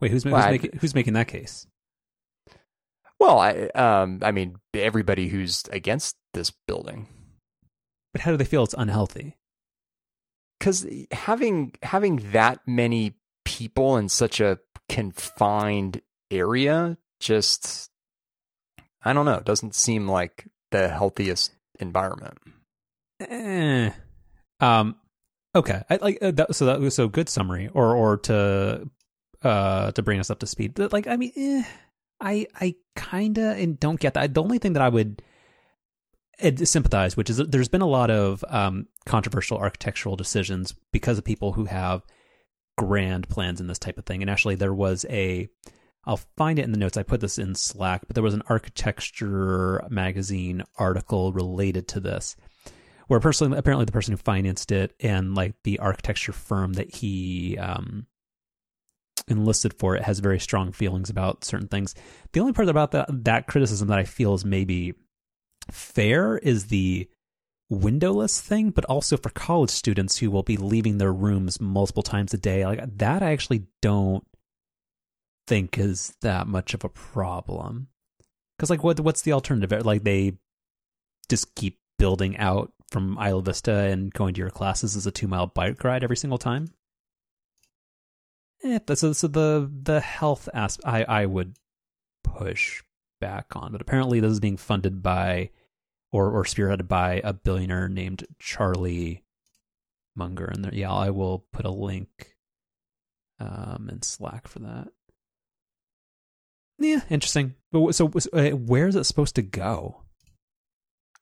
Wait, who's, ma- Well, who's I- making who's making that case? Well, I um I mean everybody who's against this building But how do they feel it's unhealthy? cuz having having that many people in such a confined area just I don't know, doesn't seem like the healthiest environment. Eh. Um. Okay. I like uh, that. So that was so good summary, or or to uh to bring us up to speed. But, Like I mean, eh, I I kinda and don't get that. The only thing that I would sympathize, which is there's been a lot of um controversial architectural decisions because of people who have grand plans in this type of thing. And actually, there was a I'll find it in the notes. I put this in Slack, but there was an architecture magazine article related to this, where personally, apparently the person who financed it and like the architecture firm that he um, enlisted for it has very strong feelings about certain things. The only part about that that criticism that I feel is maybe fair is the windowless thing, but also for college students who will be leaving their rooms multiple times a day. Like that, I actually don't think is that much of a problem. Because like, what what's the alternative? Like they just keep building out from Isla Vista and going to your classes as a two mile bike ride every single time. Eh, so, so the the health aspect, I I would push back on, but apparently this is being funded by or or spearheaded by a billionaire named Charlie Munger, and there, yeah, I will put a link um in Slack for that. Yeah, interesting. But so, uh, where is it supposed to go?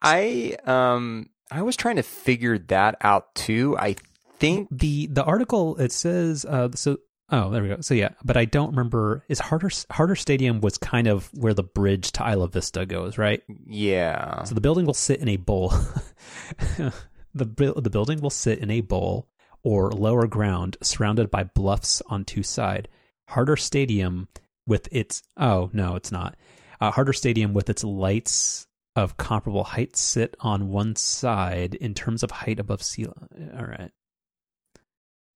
I um I was trying to figure that out too. I think the the article it says uh so oh there we go so yeah but I don't remember is Harder Harder Stadium was kind of where the bridge to Isla Vista goes right yeah. so the building will sit in a bowl the bu- the building will sit in a bowl or lower ground surrounded by bluffs on two side Harder Stadium with its oh no it's not uh, Harder Stadium with its lights of comparable height sit on one side in terms of height above sea level. All right.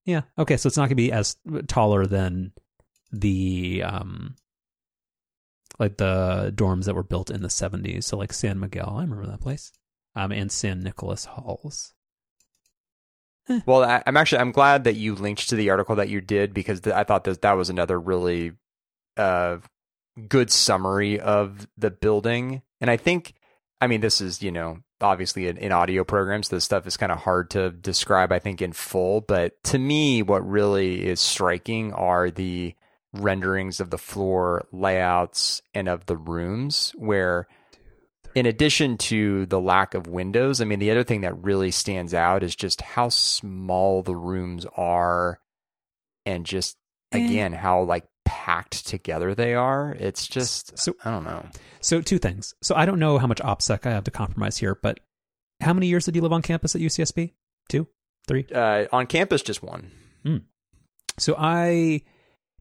Yeah. Okay. So it's not going to be as taller than the um like the dorms that were built in the 70s. So like San Miguel, I remember that place. Um and San Nicolas Halls. Well, I, I'm actually I'm glad that you linked to the article that you did because th- I thought that that was another really uh, good summary of the building, and I think I mean this is you know obviously in, in audio programs this stuff is kind of hard to describe I think in full, but to me what really is striking are the renderings of the floor layouts and of the rooms where in addition to the lack of windows, I mean, the other thing that really stands out is just how small the rooms are and just, again, how like packed together they are. It's just, So- I don't know. So two things. So I don't know how much OPSEC I have to compromise here, but how many years did you live on campus at UCSB? Two, three. Uh, on campus, just one. So I,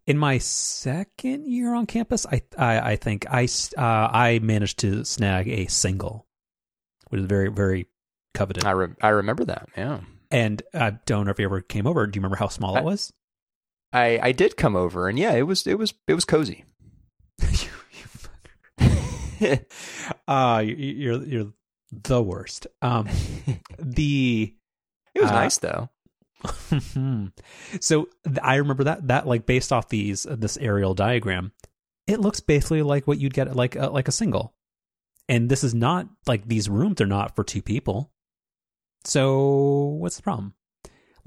in my second year on campus, I I, I think I uh, I managed to snag a single, which is very very coveted. I, re- I remember that. Yeah. and I don't know if you ever came over. Do you remember how small I- it was? I, I did come over and yeah, it was, it was, it was cozy. you, you fucker. uh, you- you're you're the worst. Um, the It was Uh, nice though. so th- I remember that that like based off these uh, this aerial diagram, it looks basically like what you'd get at like uh, like a single, and this is not like these rooms are not for two people. So what's the problem?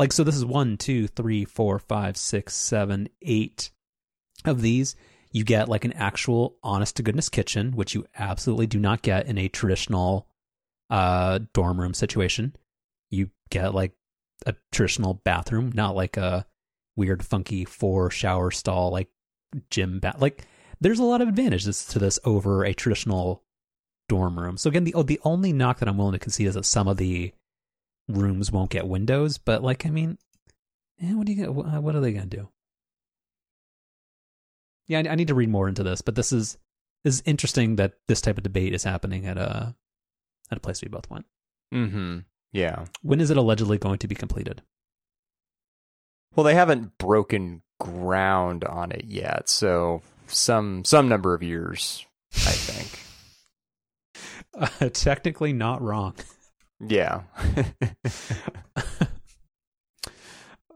Like so, this is one, two, three, four, five, six, seven, eight of these. You get like an actual honest to goodness kitchen, which you absolutely do not get in a traditional uh dorm room situation. You get like a traditional bathroom, not like a weird, funky four shower stall like gym bath. Like there's a lot of advantages to this over a traditional dorm room. So again, the oh, the only knock that I'm willing to concede is that some of the rooms won't get windows. But like, I mean, eh, what do you what, what are they gonna do? Yeah, I, I need to read more into this, but this is this is interesting that this type of debate is happening at a at a place we both went. Mm-hmm. Yeah. When is it allegedly going to be completed? Well, they haven't broken ground on it yet, so some some number of years, I think. Uh, technically not wrong. yeah.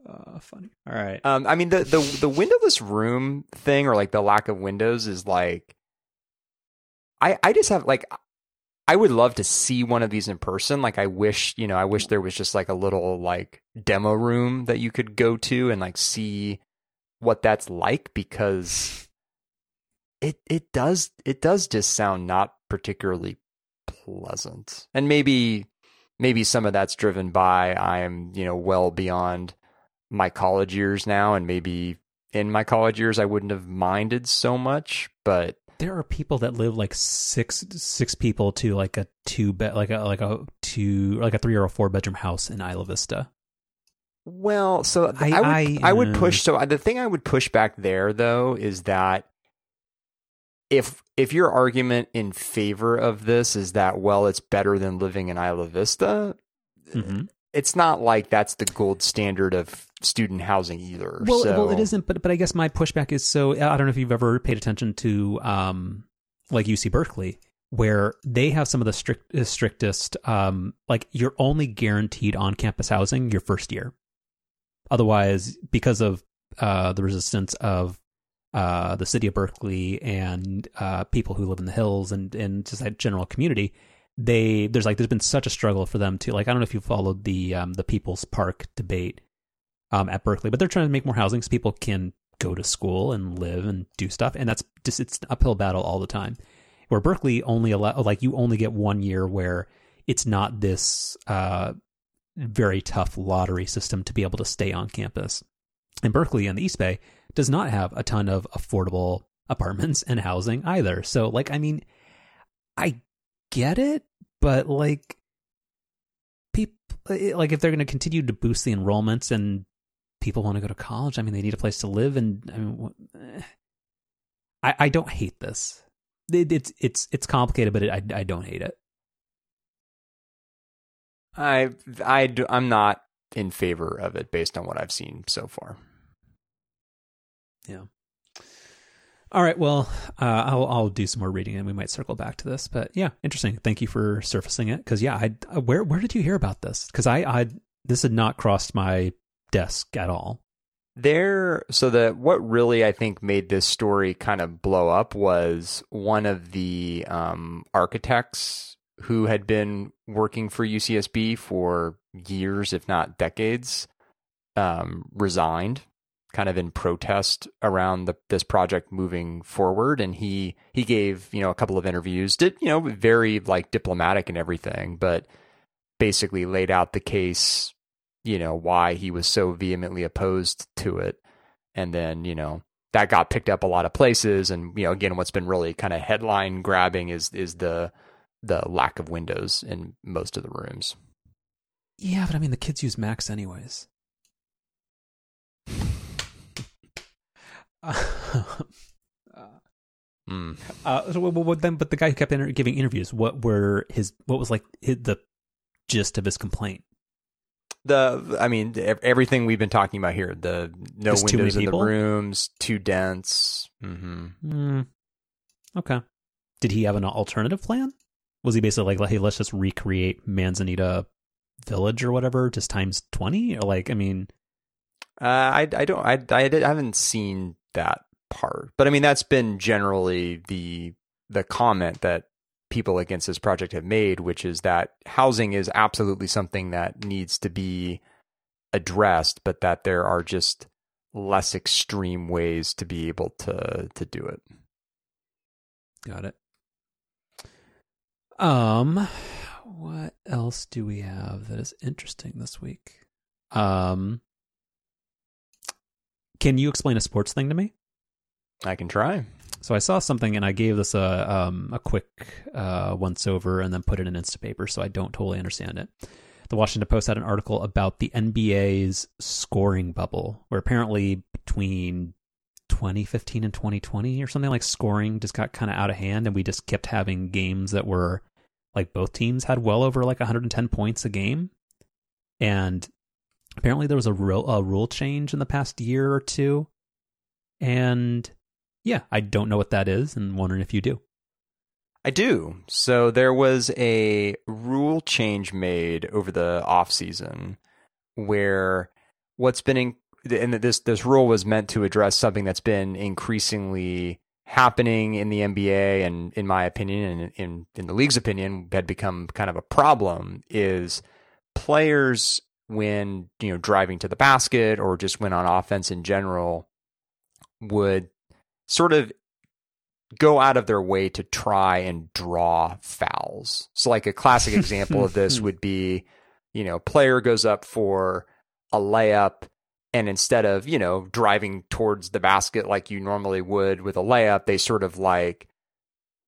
Uh, funny. All right. um, I mean the the the windowless room thing, or like the lack of windows, is like. I I just have like. I would love to see one of these in person. Like I wish, you know, I wish there was just like a little like demo room that you could go to and like see what that's like because it it does it does just sound not particularly pleasant. And maybe maybe some of that's driven by I'm, you know, well beyond my college years now and maybe in my college years I wouldn't have minded so much, but there are people that live like six six people to like a two bed like a like a two like a three or a four bedroom house in Isla Vista. Well, so I- I, would I, I, would uh, push. So the thing I would push back there though is that if if your argument in favor of this is that well it's better than living in Isla Vista, Mm-hmm. it's not like that's the gold standard of student housing either. Well, so, well, it isn't. But but I guess my pushback is so I don't know if you've ever paid attention to um like UC Berkeley where they have some of the strict strictest um like you're only guaranteed on campus housing your first year. Otherwise, because of uh the resistance of uh the city of Berkeley and uh people who live in the hills and and just that general community, they there's like there's been such a struggle for them to like I don't know if you followed the um the People's Park debate um, at Berkeley, but they're trying to make more housing so people can go to school and live and do stuff. And that's just it's an uphill battle all the time. Where Berkeley only allow like you only get one year where it's not this uh, very tough lottery system to be able to stay on campus. In Berkeley and the East Bay does not have a ton of affordable apartments and housing either. So like I mean, I get it, but like people like if they're going to continue to boost the enrollments and people want to go to college. I mean, they need a place to live, and I mean, eh. I I don't hate this. It, it's it's it's complicated, but it, I I don't hate it. I I do, I'm not in favor of it based on what I've seen so far. All right, well, uh, I'll I'll do some more reading, and we might circle back to this. But yeah, interesting. Thank you for surfacing it, because yeah, I where where did you hear about this? Because I I this had not crossed my desk at all. There, so the what really I think made this story kind of blow up was one of the um, architects who had been working for UCSB for years, if not decades, um, resigned, kind of in protest around the, this project moving forward. And he he gave you know a couple of interviews, did you know very like diplomatic and everything, but basically laid out the case, you know why he was so vehemently opposed to it, and then you know that got picked up a lot of places. And you know again, what's been really kind of headline grabbing is is the the lack of windows in most of the rooms. Yeah, but I mean, the kids use Macs anyways. Mm. Uh, so what, what, then, but the guy who kept inter- giving interviews, what were his? What was like his, the gist of his complaint? The, I mean, everything we've been talking about here. The no Just windows in the rooms, too dense. hmm Mm, okay. Did he have an alternative plan? Was he basically like, hey, let's just recreate Manzanita Village or whatever, just times twenty? Or like, I mean, Uh, I, I don't, I, I, did- I haven't seen that part, but I mean, that's been generally the the comment that people against this project have made, which is that housing is absolutely something that needs to be addressed, but that there are just less extreme ways to be able to to do it. got it. Um, what else do we have that is interesting this week? Um, can you explain a sports thing to me? I can try. So I saw something and I gave this a um, a quick uh, once over and then put it in Instapaper, so I don't totally understand it. The Washington Post had an article about the NBA's scoring bubble, where apparently between 2015 and 2020 or something like scoring just got kind of out of hand, and we just kept having games that were like both teams had well over like 110 points a game, and apparently there was a real a rule change in the past year or two, and yeah, I don't know what that is and wondering if you do. I do. So there was a rule change made over the off season where what's been in, and this this rule was meant to address something that's been increasingly happening in the NBA and in my opinion and in in the league's opinion had become kind of a problem is players when you know driving to the basket or just when on offense in general would sort of go out of their way to try and draw fouls. So like a classic example of this would be, you know, player goes up for a layup and instead of, you know, driving towards the basket like you normally would with a layup, they sort of like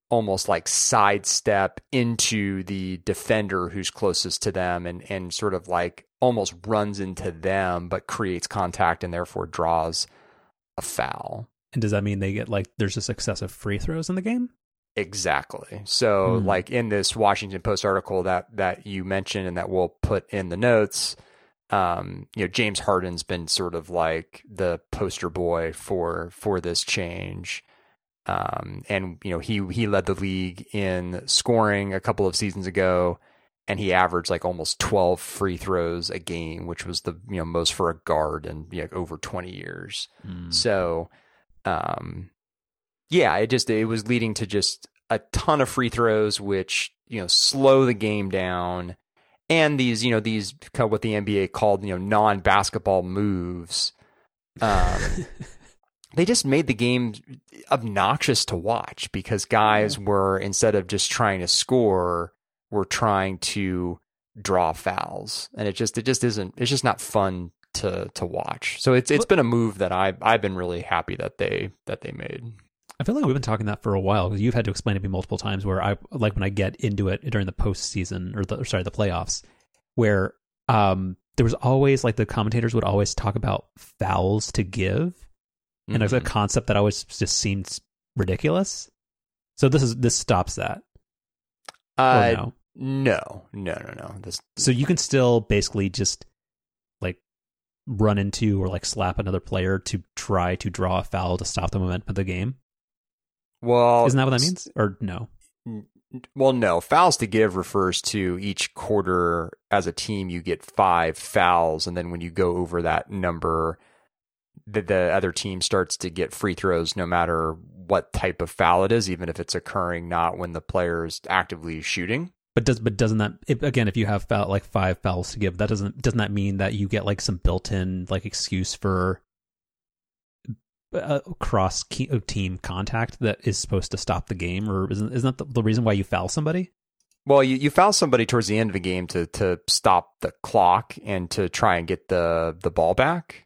almost like sidestep into the defender who's closest to them and and sort of like almost runs into them but creates contact and therefore draws a foul. And does that mean they get like there's just excessive free throws in the game? Exactly. So, Hmm. like in this Washington Post article that that you mentioned and that we'll put in the notes, um, you know, James Harden's been sort of like the poster boy for for this change. Um, and you know, he he led the league in scoring a couple of seasons ago, and he averaged like almost twelve free throws a game, which was the you know most for a guard in you know, over twenty years. Hmm. So, um, yeah, it just it was leading to just a ton of free throws, which you know slow the game down, and these you know these kind of what the NBA called you know non basketball moves. Um, they just made the game obnoxious to watch because guys were instead of just trying to score, were trying to draw fouls, and it just it just isn't it's just not fun to to watch. So it's it's been a move that I I've been really happy that they that they made. I feel like we've been talking that for a while because you've had to explain it to me multiple times where I like when I get into it during the postseason or the or sorry the playoffs, where um there was always like the commentators would always talk about fouls to give, and it's a Mhm. concept that always just seemed ridiculous. So this is this stops that. Uh, no? no, no, no, no. This So you can still basically just like run into or like slap another player to try to draw a foul to stop the momentum of the game. well, Isn't that what that means? Or no? Well, no. Fouls to give refers to each quarter as a team, you get five fouls. And then when you go over that number, the, the other team starts to get free throws no matter what type of foul it is, even if it's occurring not when the player is actively shooting. But does but doesn't that if, again if you have foul, like five fouls to give that doesn't doesn't that mean that you get like some built-in like excuse for uh, cross uh, team contact that is supposed to stop the game, or isn't isn't that the, the reason why you foul somebody? Well, you, you foul somebody towards the end of the game to to stop the clock and to try and get the the ball back.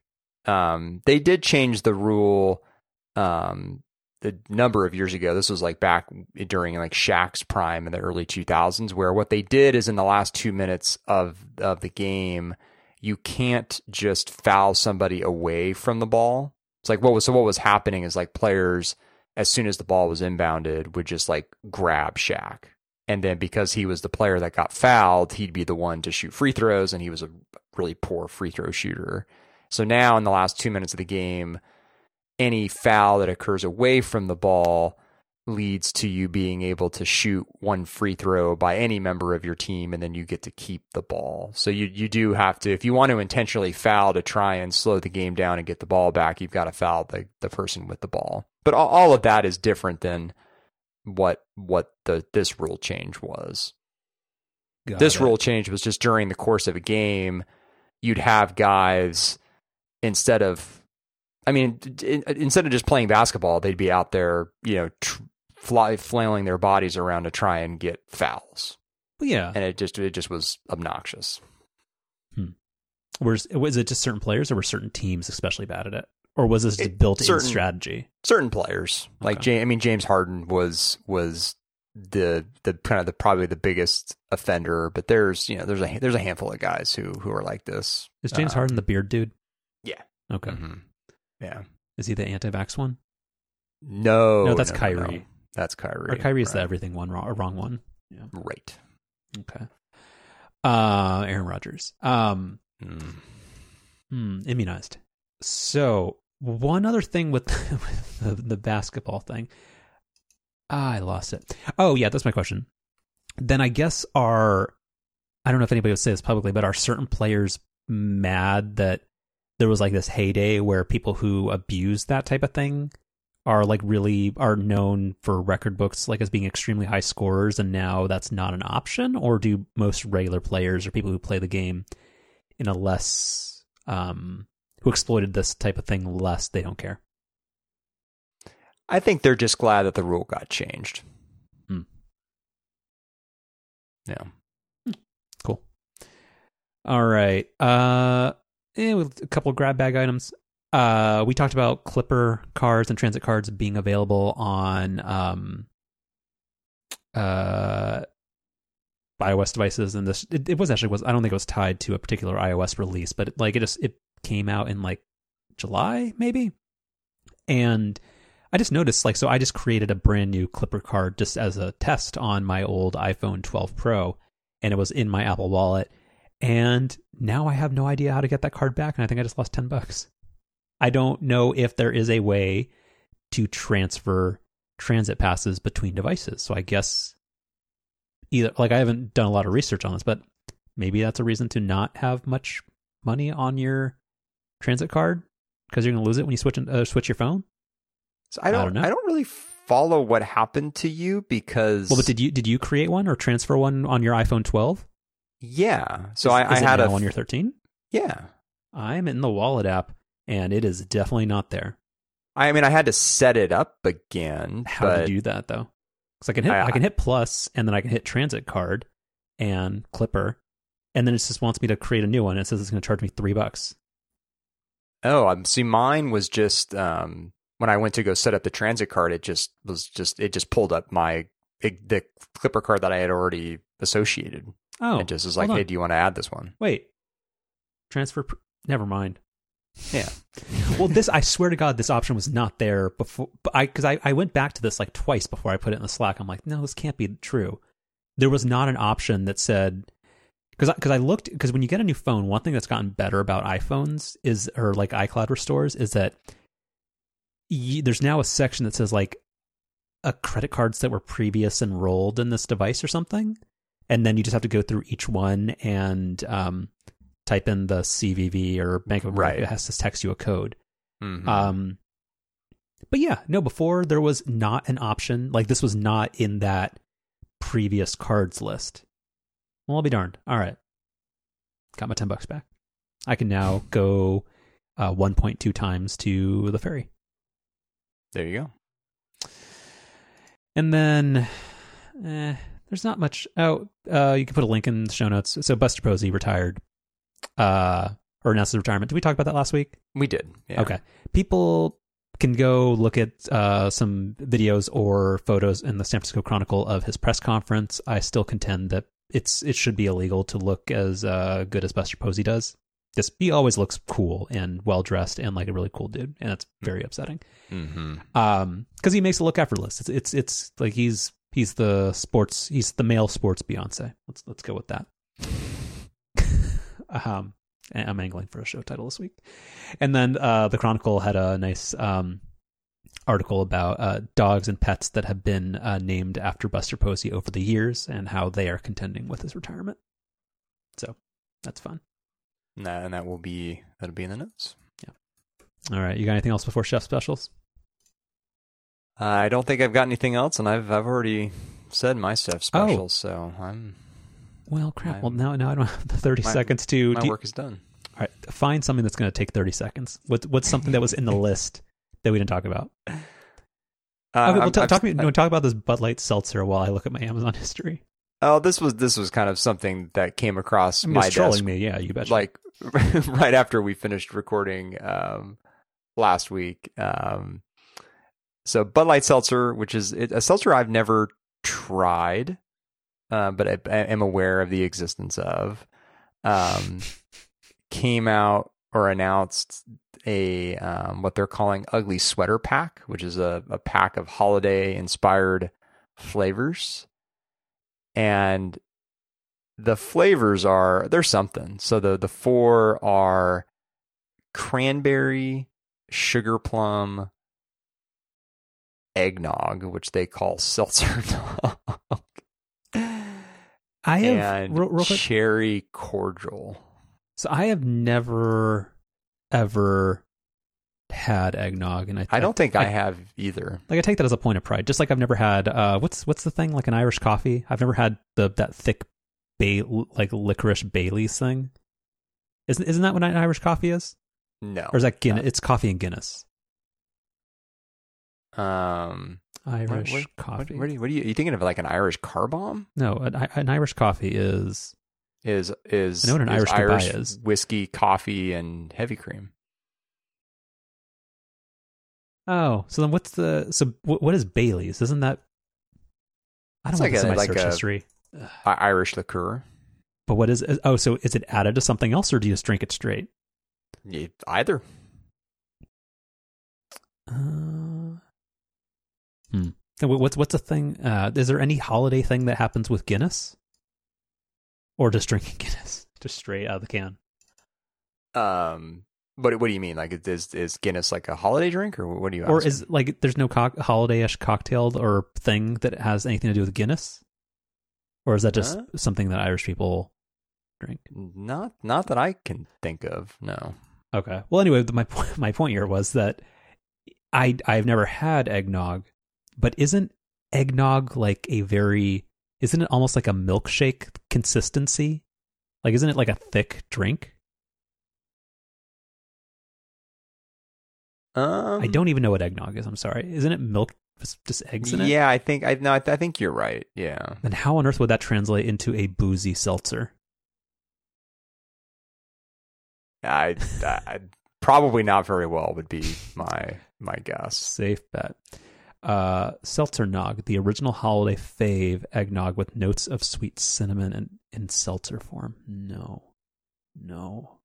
Um, they did change the rule um, a number of years ago. This was like back during like Shaq's prime in the early 2000s, where what they did is in the last two minutes of of the game, you can't just foul somebody away from the ball. It's like what was so what was happening is like players as soon as the ball was inbounded would just like grab Shaq and then because he was the player that got fouled, he'd be the one to shoot free throws, and he was a really poor free throw shooter. So now, in the last two minutes of the game, any foul that occurs away from the ball leads to you being able to shoot one free throw by any member of your team and then you get to keep the ball. So you you do have to if you want to intentionally foul to try and slow the game down and get the ball back, you've got to foul the the person with the ball. But all, all of that is different than what what the this rule change was. Got this it. rule change was just during the course of a game, you'd have guys instead of, I mean, instead of just playing basketball, they'd be out there, you know, tr- fly, flailing their bodies around to try and get fouls, yeah. and it just it just was obnoxious. Was was it just certain players, or were certain teams especially bad at it, or was this It- built-in certain- strategy? Certain players, like James, I mean, James Harden was was the the kind of the probably the biggest offender, but there's you know there's a there's a handful of guys who who are like this. Is James Um, Harden the beard dude? Okay. mhm. Yeah. Is he the anti-vax one? No, No, that's no, no, Kyrie. no. That's Kyrie. Or Kyrie is the everything one wrong, or wrong one? Yeah. Right. Okay. Uh, Aaron Rodgers. Um, Mm. hmm, immunized. So one other thing with, with the, the basketball thing, Ah, I lost it. Oh yeah, that's my question. Then I guess are I don't know if anybody would say this publicly, but are certain players mad that there was like this heyday where people who abuse that type of thing are like really are known for record books like as being extremely high scorers and now that's not an option or do most regular players or people who play the game in a less um who exploited this type of thing less they don't care I think they're just glad that the rule got changed. Hmm. Yeah. cool all right uh eh, with a couple of grab bag items. Uh we talked about clipper cards and transit cards being available on um uh iOS devices and this it, it was actually was I don't think it was tied to a particular iOS release but it, like it just it came out in like July maybe? And I just noticed like so I just created a brand new Clipper card just as a test on my old iPhone 12 Pro and it was in my Apple Wallet and now I have no idea how to get that card back and I think I just lost 10 bucks. I don't know if there is a way to transfer transit passes between devices. So I guess either like I haven't done a lot of research on this, but maybe that's a reason to not have much money on your transit card because you're going to lose it when you switch uh, switch your phone. So I don't, don't know. I don't really follow what happened to you because Well, but did you did you create one or transfer one on your iPhone 12? Yeah. So Is- I, I is it had a on your 13. yeah. I'm in the wallet app, and it is definitely not there. I mean, I had to set it up again. How to do that though? Because I can hit I- I, can hit plus, and then I can hit transit card and Clipper, and then it just wants me to create a new one. It says it's going to charge me three bucks. Oh, um, see, mine was just um, when I went to go set up the transit card. It just was just it just pulled up my it, the Clipper card that I had already associated. Oh, it just hold like, on. hey, do you want to add this one? wait, transfer. Pr- Never mind. Yeah. well, this I swear to God, this option was not there before. But I because I, I went back to this like twice before I put it in the Slack. I'm like, no, this can't be true. There was not an option that said because because I, looked because when you get a new phone, one thing that's gotten better about iPhones is or like iCloud restores is that y there's now a section that says like a credit cards that were previous enrolled in this device or something, and then you just have to go through each one and um, type in the CVV or Bank of America Right. has to text you a code. Mhm. Um, but yeah, no, before there was not an option. Like this was not in that previous cards list. Well, I'll be darned. All right. Got my 10 bucks back. I can now go uh, 1.2 times to the ferry. There you go. And then eh, there's not much. Oh, uh, you can put a link in the show notes. So Buster Posey retired, uh, or announced his retirement. Did we talk about that last week? We did. Yeah. Okay. People can go look at uh, some videos or photos in the San Francisco Chronicle of his press conference. I still contend that it's it should be illegal to look as uh, good as Buster Posey does. Just he always looks cool and well dressed and like a really cool dude, and that's very upsetting. Mm-hmm. Um, because he makes it look effortless. It's it's it's like he's he's the sports he's the male sports Beyonce. Let's let's go with that. um, I'm angling for a show title this week, and then uh, the Chronicle had a nice um article about uh, dogs and pets that have been uh, named after Buster Posey over the years and how they are contending with his retirement. So that's fun. And that, and that will be that'll be in the notes. Yeah. All right, you got anything else before chef specials? I don't think I've got anything else, and I've I've already said my stuff special, so I'm Well, crap. My- well, now now I don't have the thirty my- seconds to. my do- work is done. all right, find something that's going to take thirty seconds. What what's something that was in the list that we didn't talk about? Uh, okay, well, I'm- t- talk me. No, talk about this Bud Light seltzer while I look at my Amazon history. Oh, this was this was kind of something that came across I mean, my trolling desk me. Yeah, you betcha. like right after we finished recording um, last week. Um, so Bud Light Seltzer, which is a seltzer I've never tried, uh, but I, I am aware of the existence of, um, came out or announced a um, what they're calling Ugly Sweater Pack, which is a, a pack of holiday inspired flavors. And the flavors are there's something. So the the four are cranberry, sugar plum, eggnog, which they call seltzer dog, I have and real, real cherry cordial. So I have never ever had eggnog, and I I don't think I, have either. like I take that as a point of pride. Just like I've never had uh what's what's the thing like an Irish coffee. I've never had the that thick bay like licorice Bailey's thing. Isn't isn't that what an Irish coffee is? No. Or is that Guinness? No. It's coffee and Guinness. Um, Irish what, what, coffee. what, are you, what are you? Are you thinking of like an Irish car bomb? no, an, an Irish coffee is Is is I know what an is Irish goodbye is. whiskey, coffee, and heavy cream. oh. So then what's the so what, what is Bailey's? Isn't that I don't It's know like a- my like search a- history. I- Irish liqueur. But what is oh so is it added to something else or do you just drink it straight? Yeah, either. Uh, hmm. What's what's a thing? Uh, is there any holiday thing that happens with Guinness, or just drinking Guinness, just straight out of the can? Um, but what do you mean? Like, is is Guinness like a holiday drink, or what do you? Or asking? is like there's no co- holiday-ish cocktail or thing that has anything to do with Guinness, or is that just Huh? something that Irish people drink? not not that I can think of. No. Okay. Well, anyway, my point my point here was that I I've never had eggnog, but isn't eggnog like a very isn't it almost like a milkshake consistency? Like isn't it like a thick drink? Um, I don't even know what eggnog is. I'm sorry. Isn't it milk just, eggs in it? Yeah, I think I no, I, I think you're right. Yeah. Then how on earth would that translate into a boozy seltzer? I, I probably not very well would be my my guess. Safe bet. Uh, seltzer nog, the original holiday fave eggnog with notes of sweet cinnamon and in seltzer form. No, no.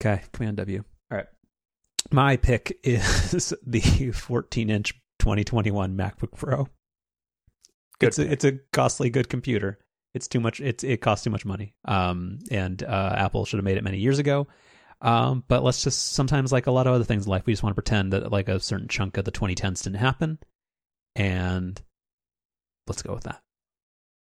Okay, Command W. All right. My pick is the 14 inch 2021 MacBook Pro. Good it's a, it's a costly good computer. It's too much. It's it costs too much money. Um, and uh, Apple should have made it many years ago. Um, but let's just sometimes, like a lot of other things in life, we just want to pretend that like a certain chunk of the 2010s didn't happen, and let's go with that.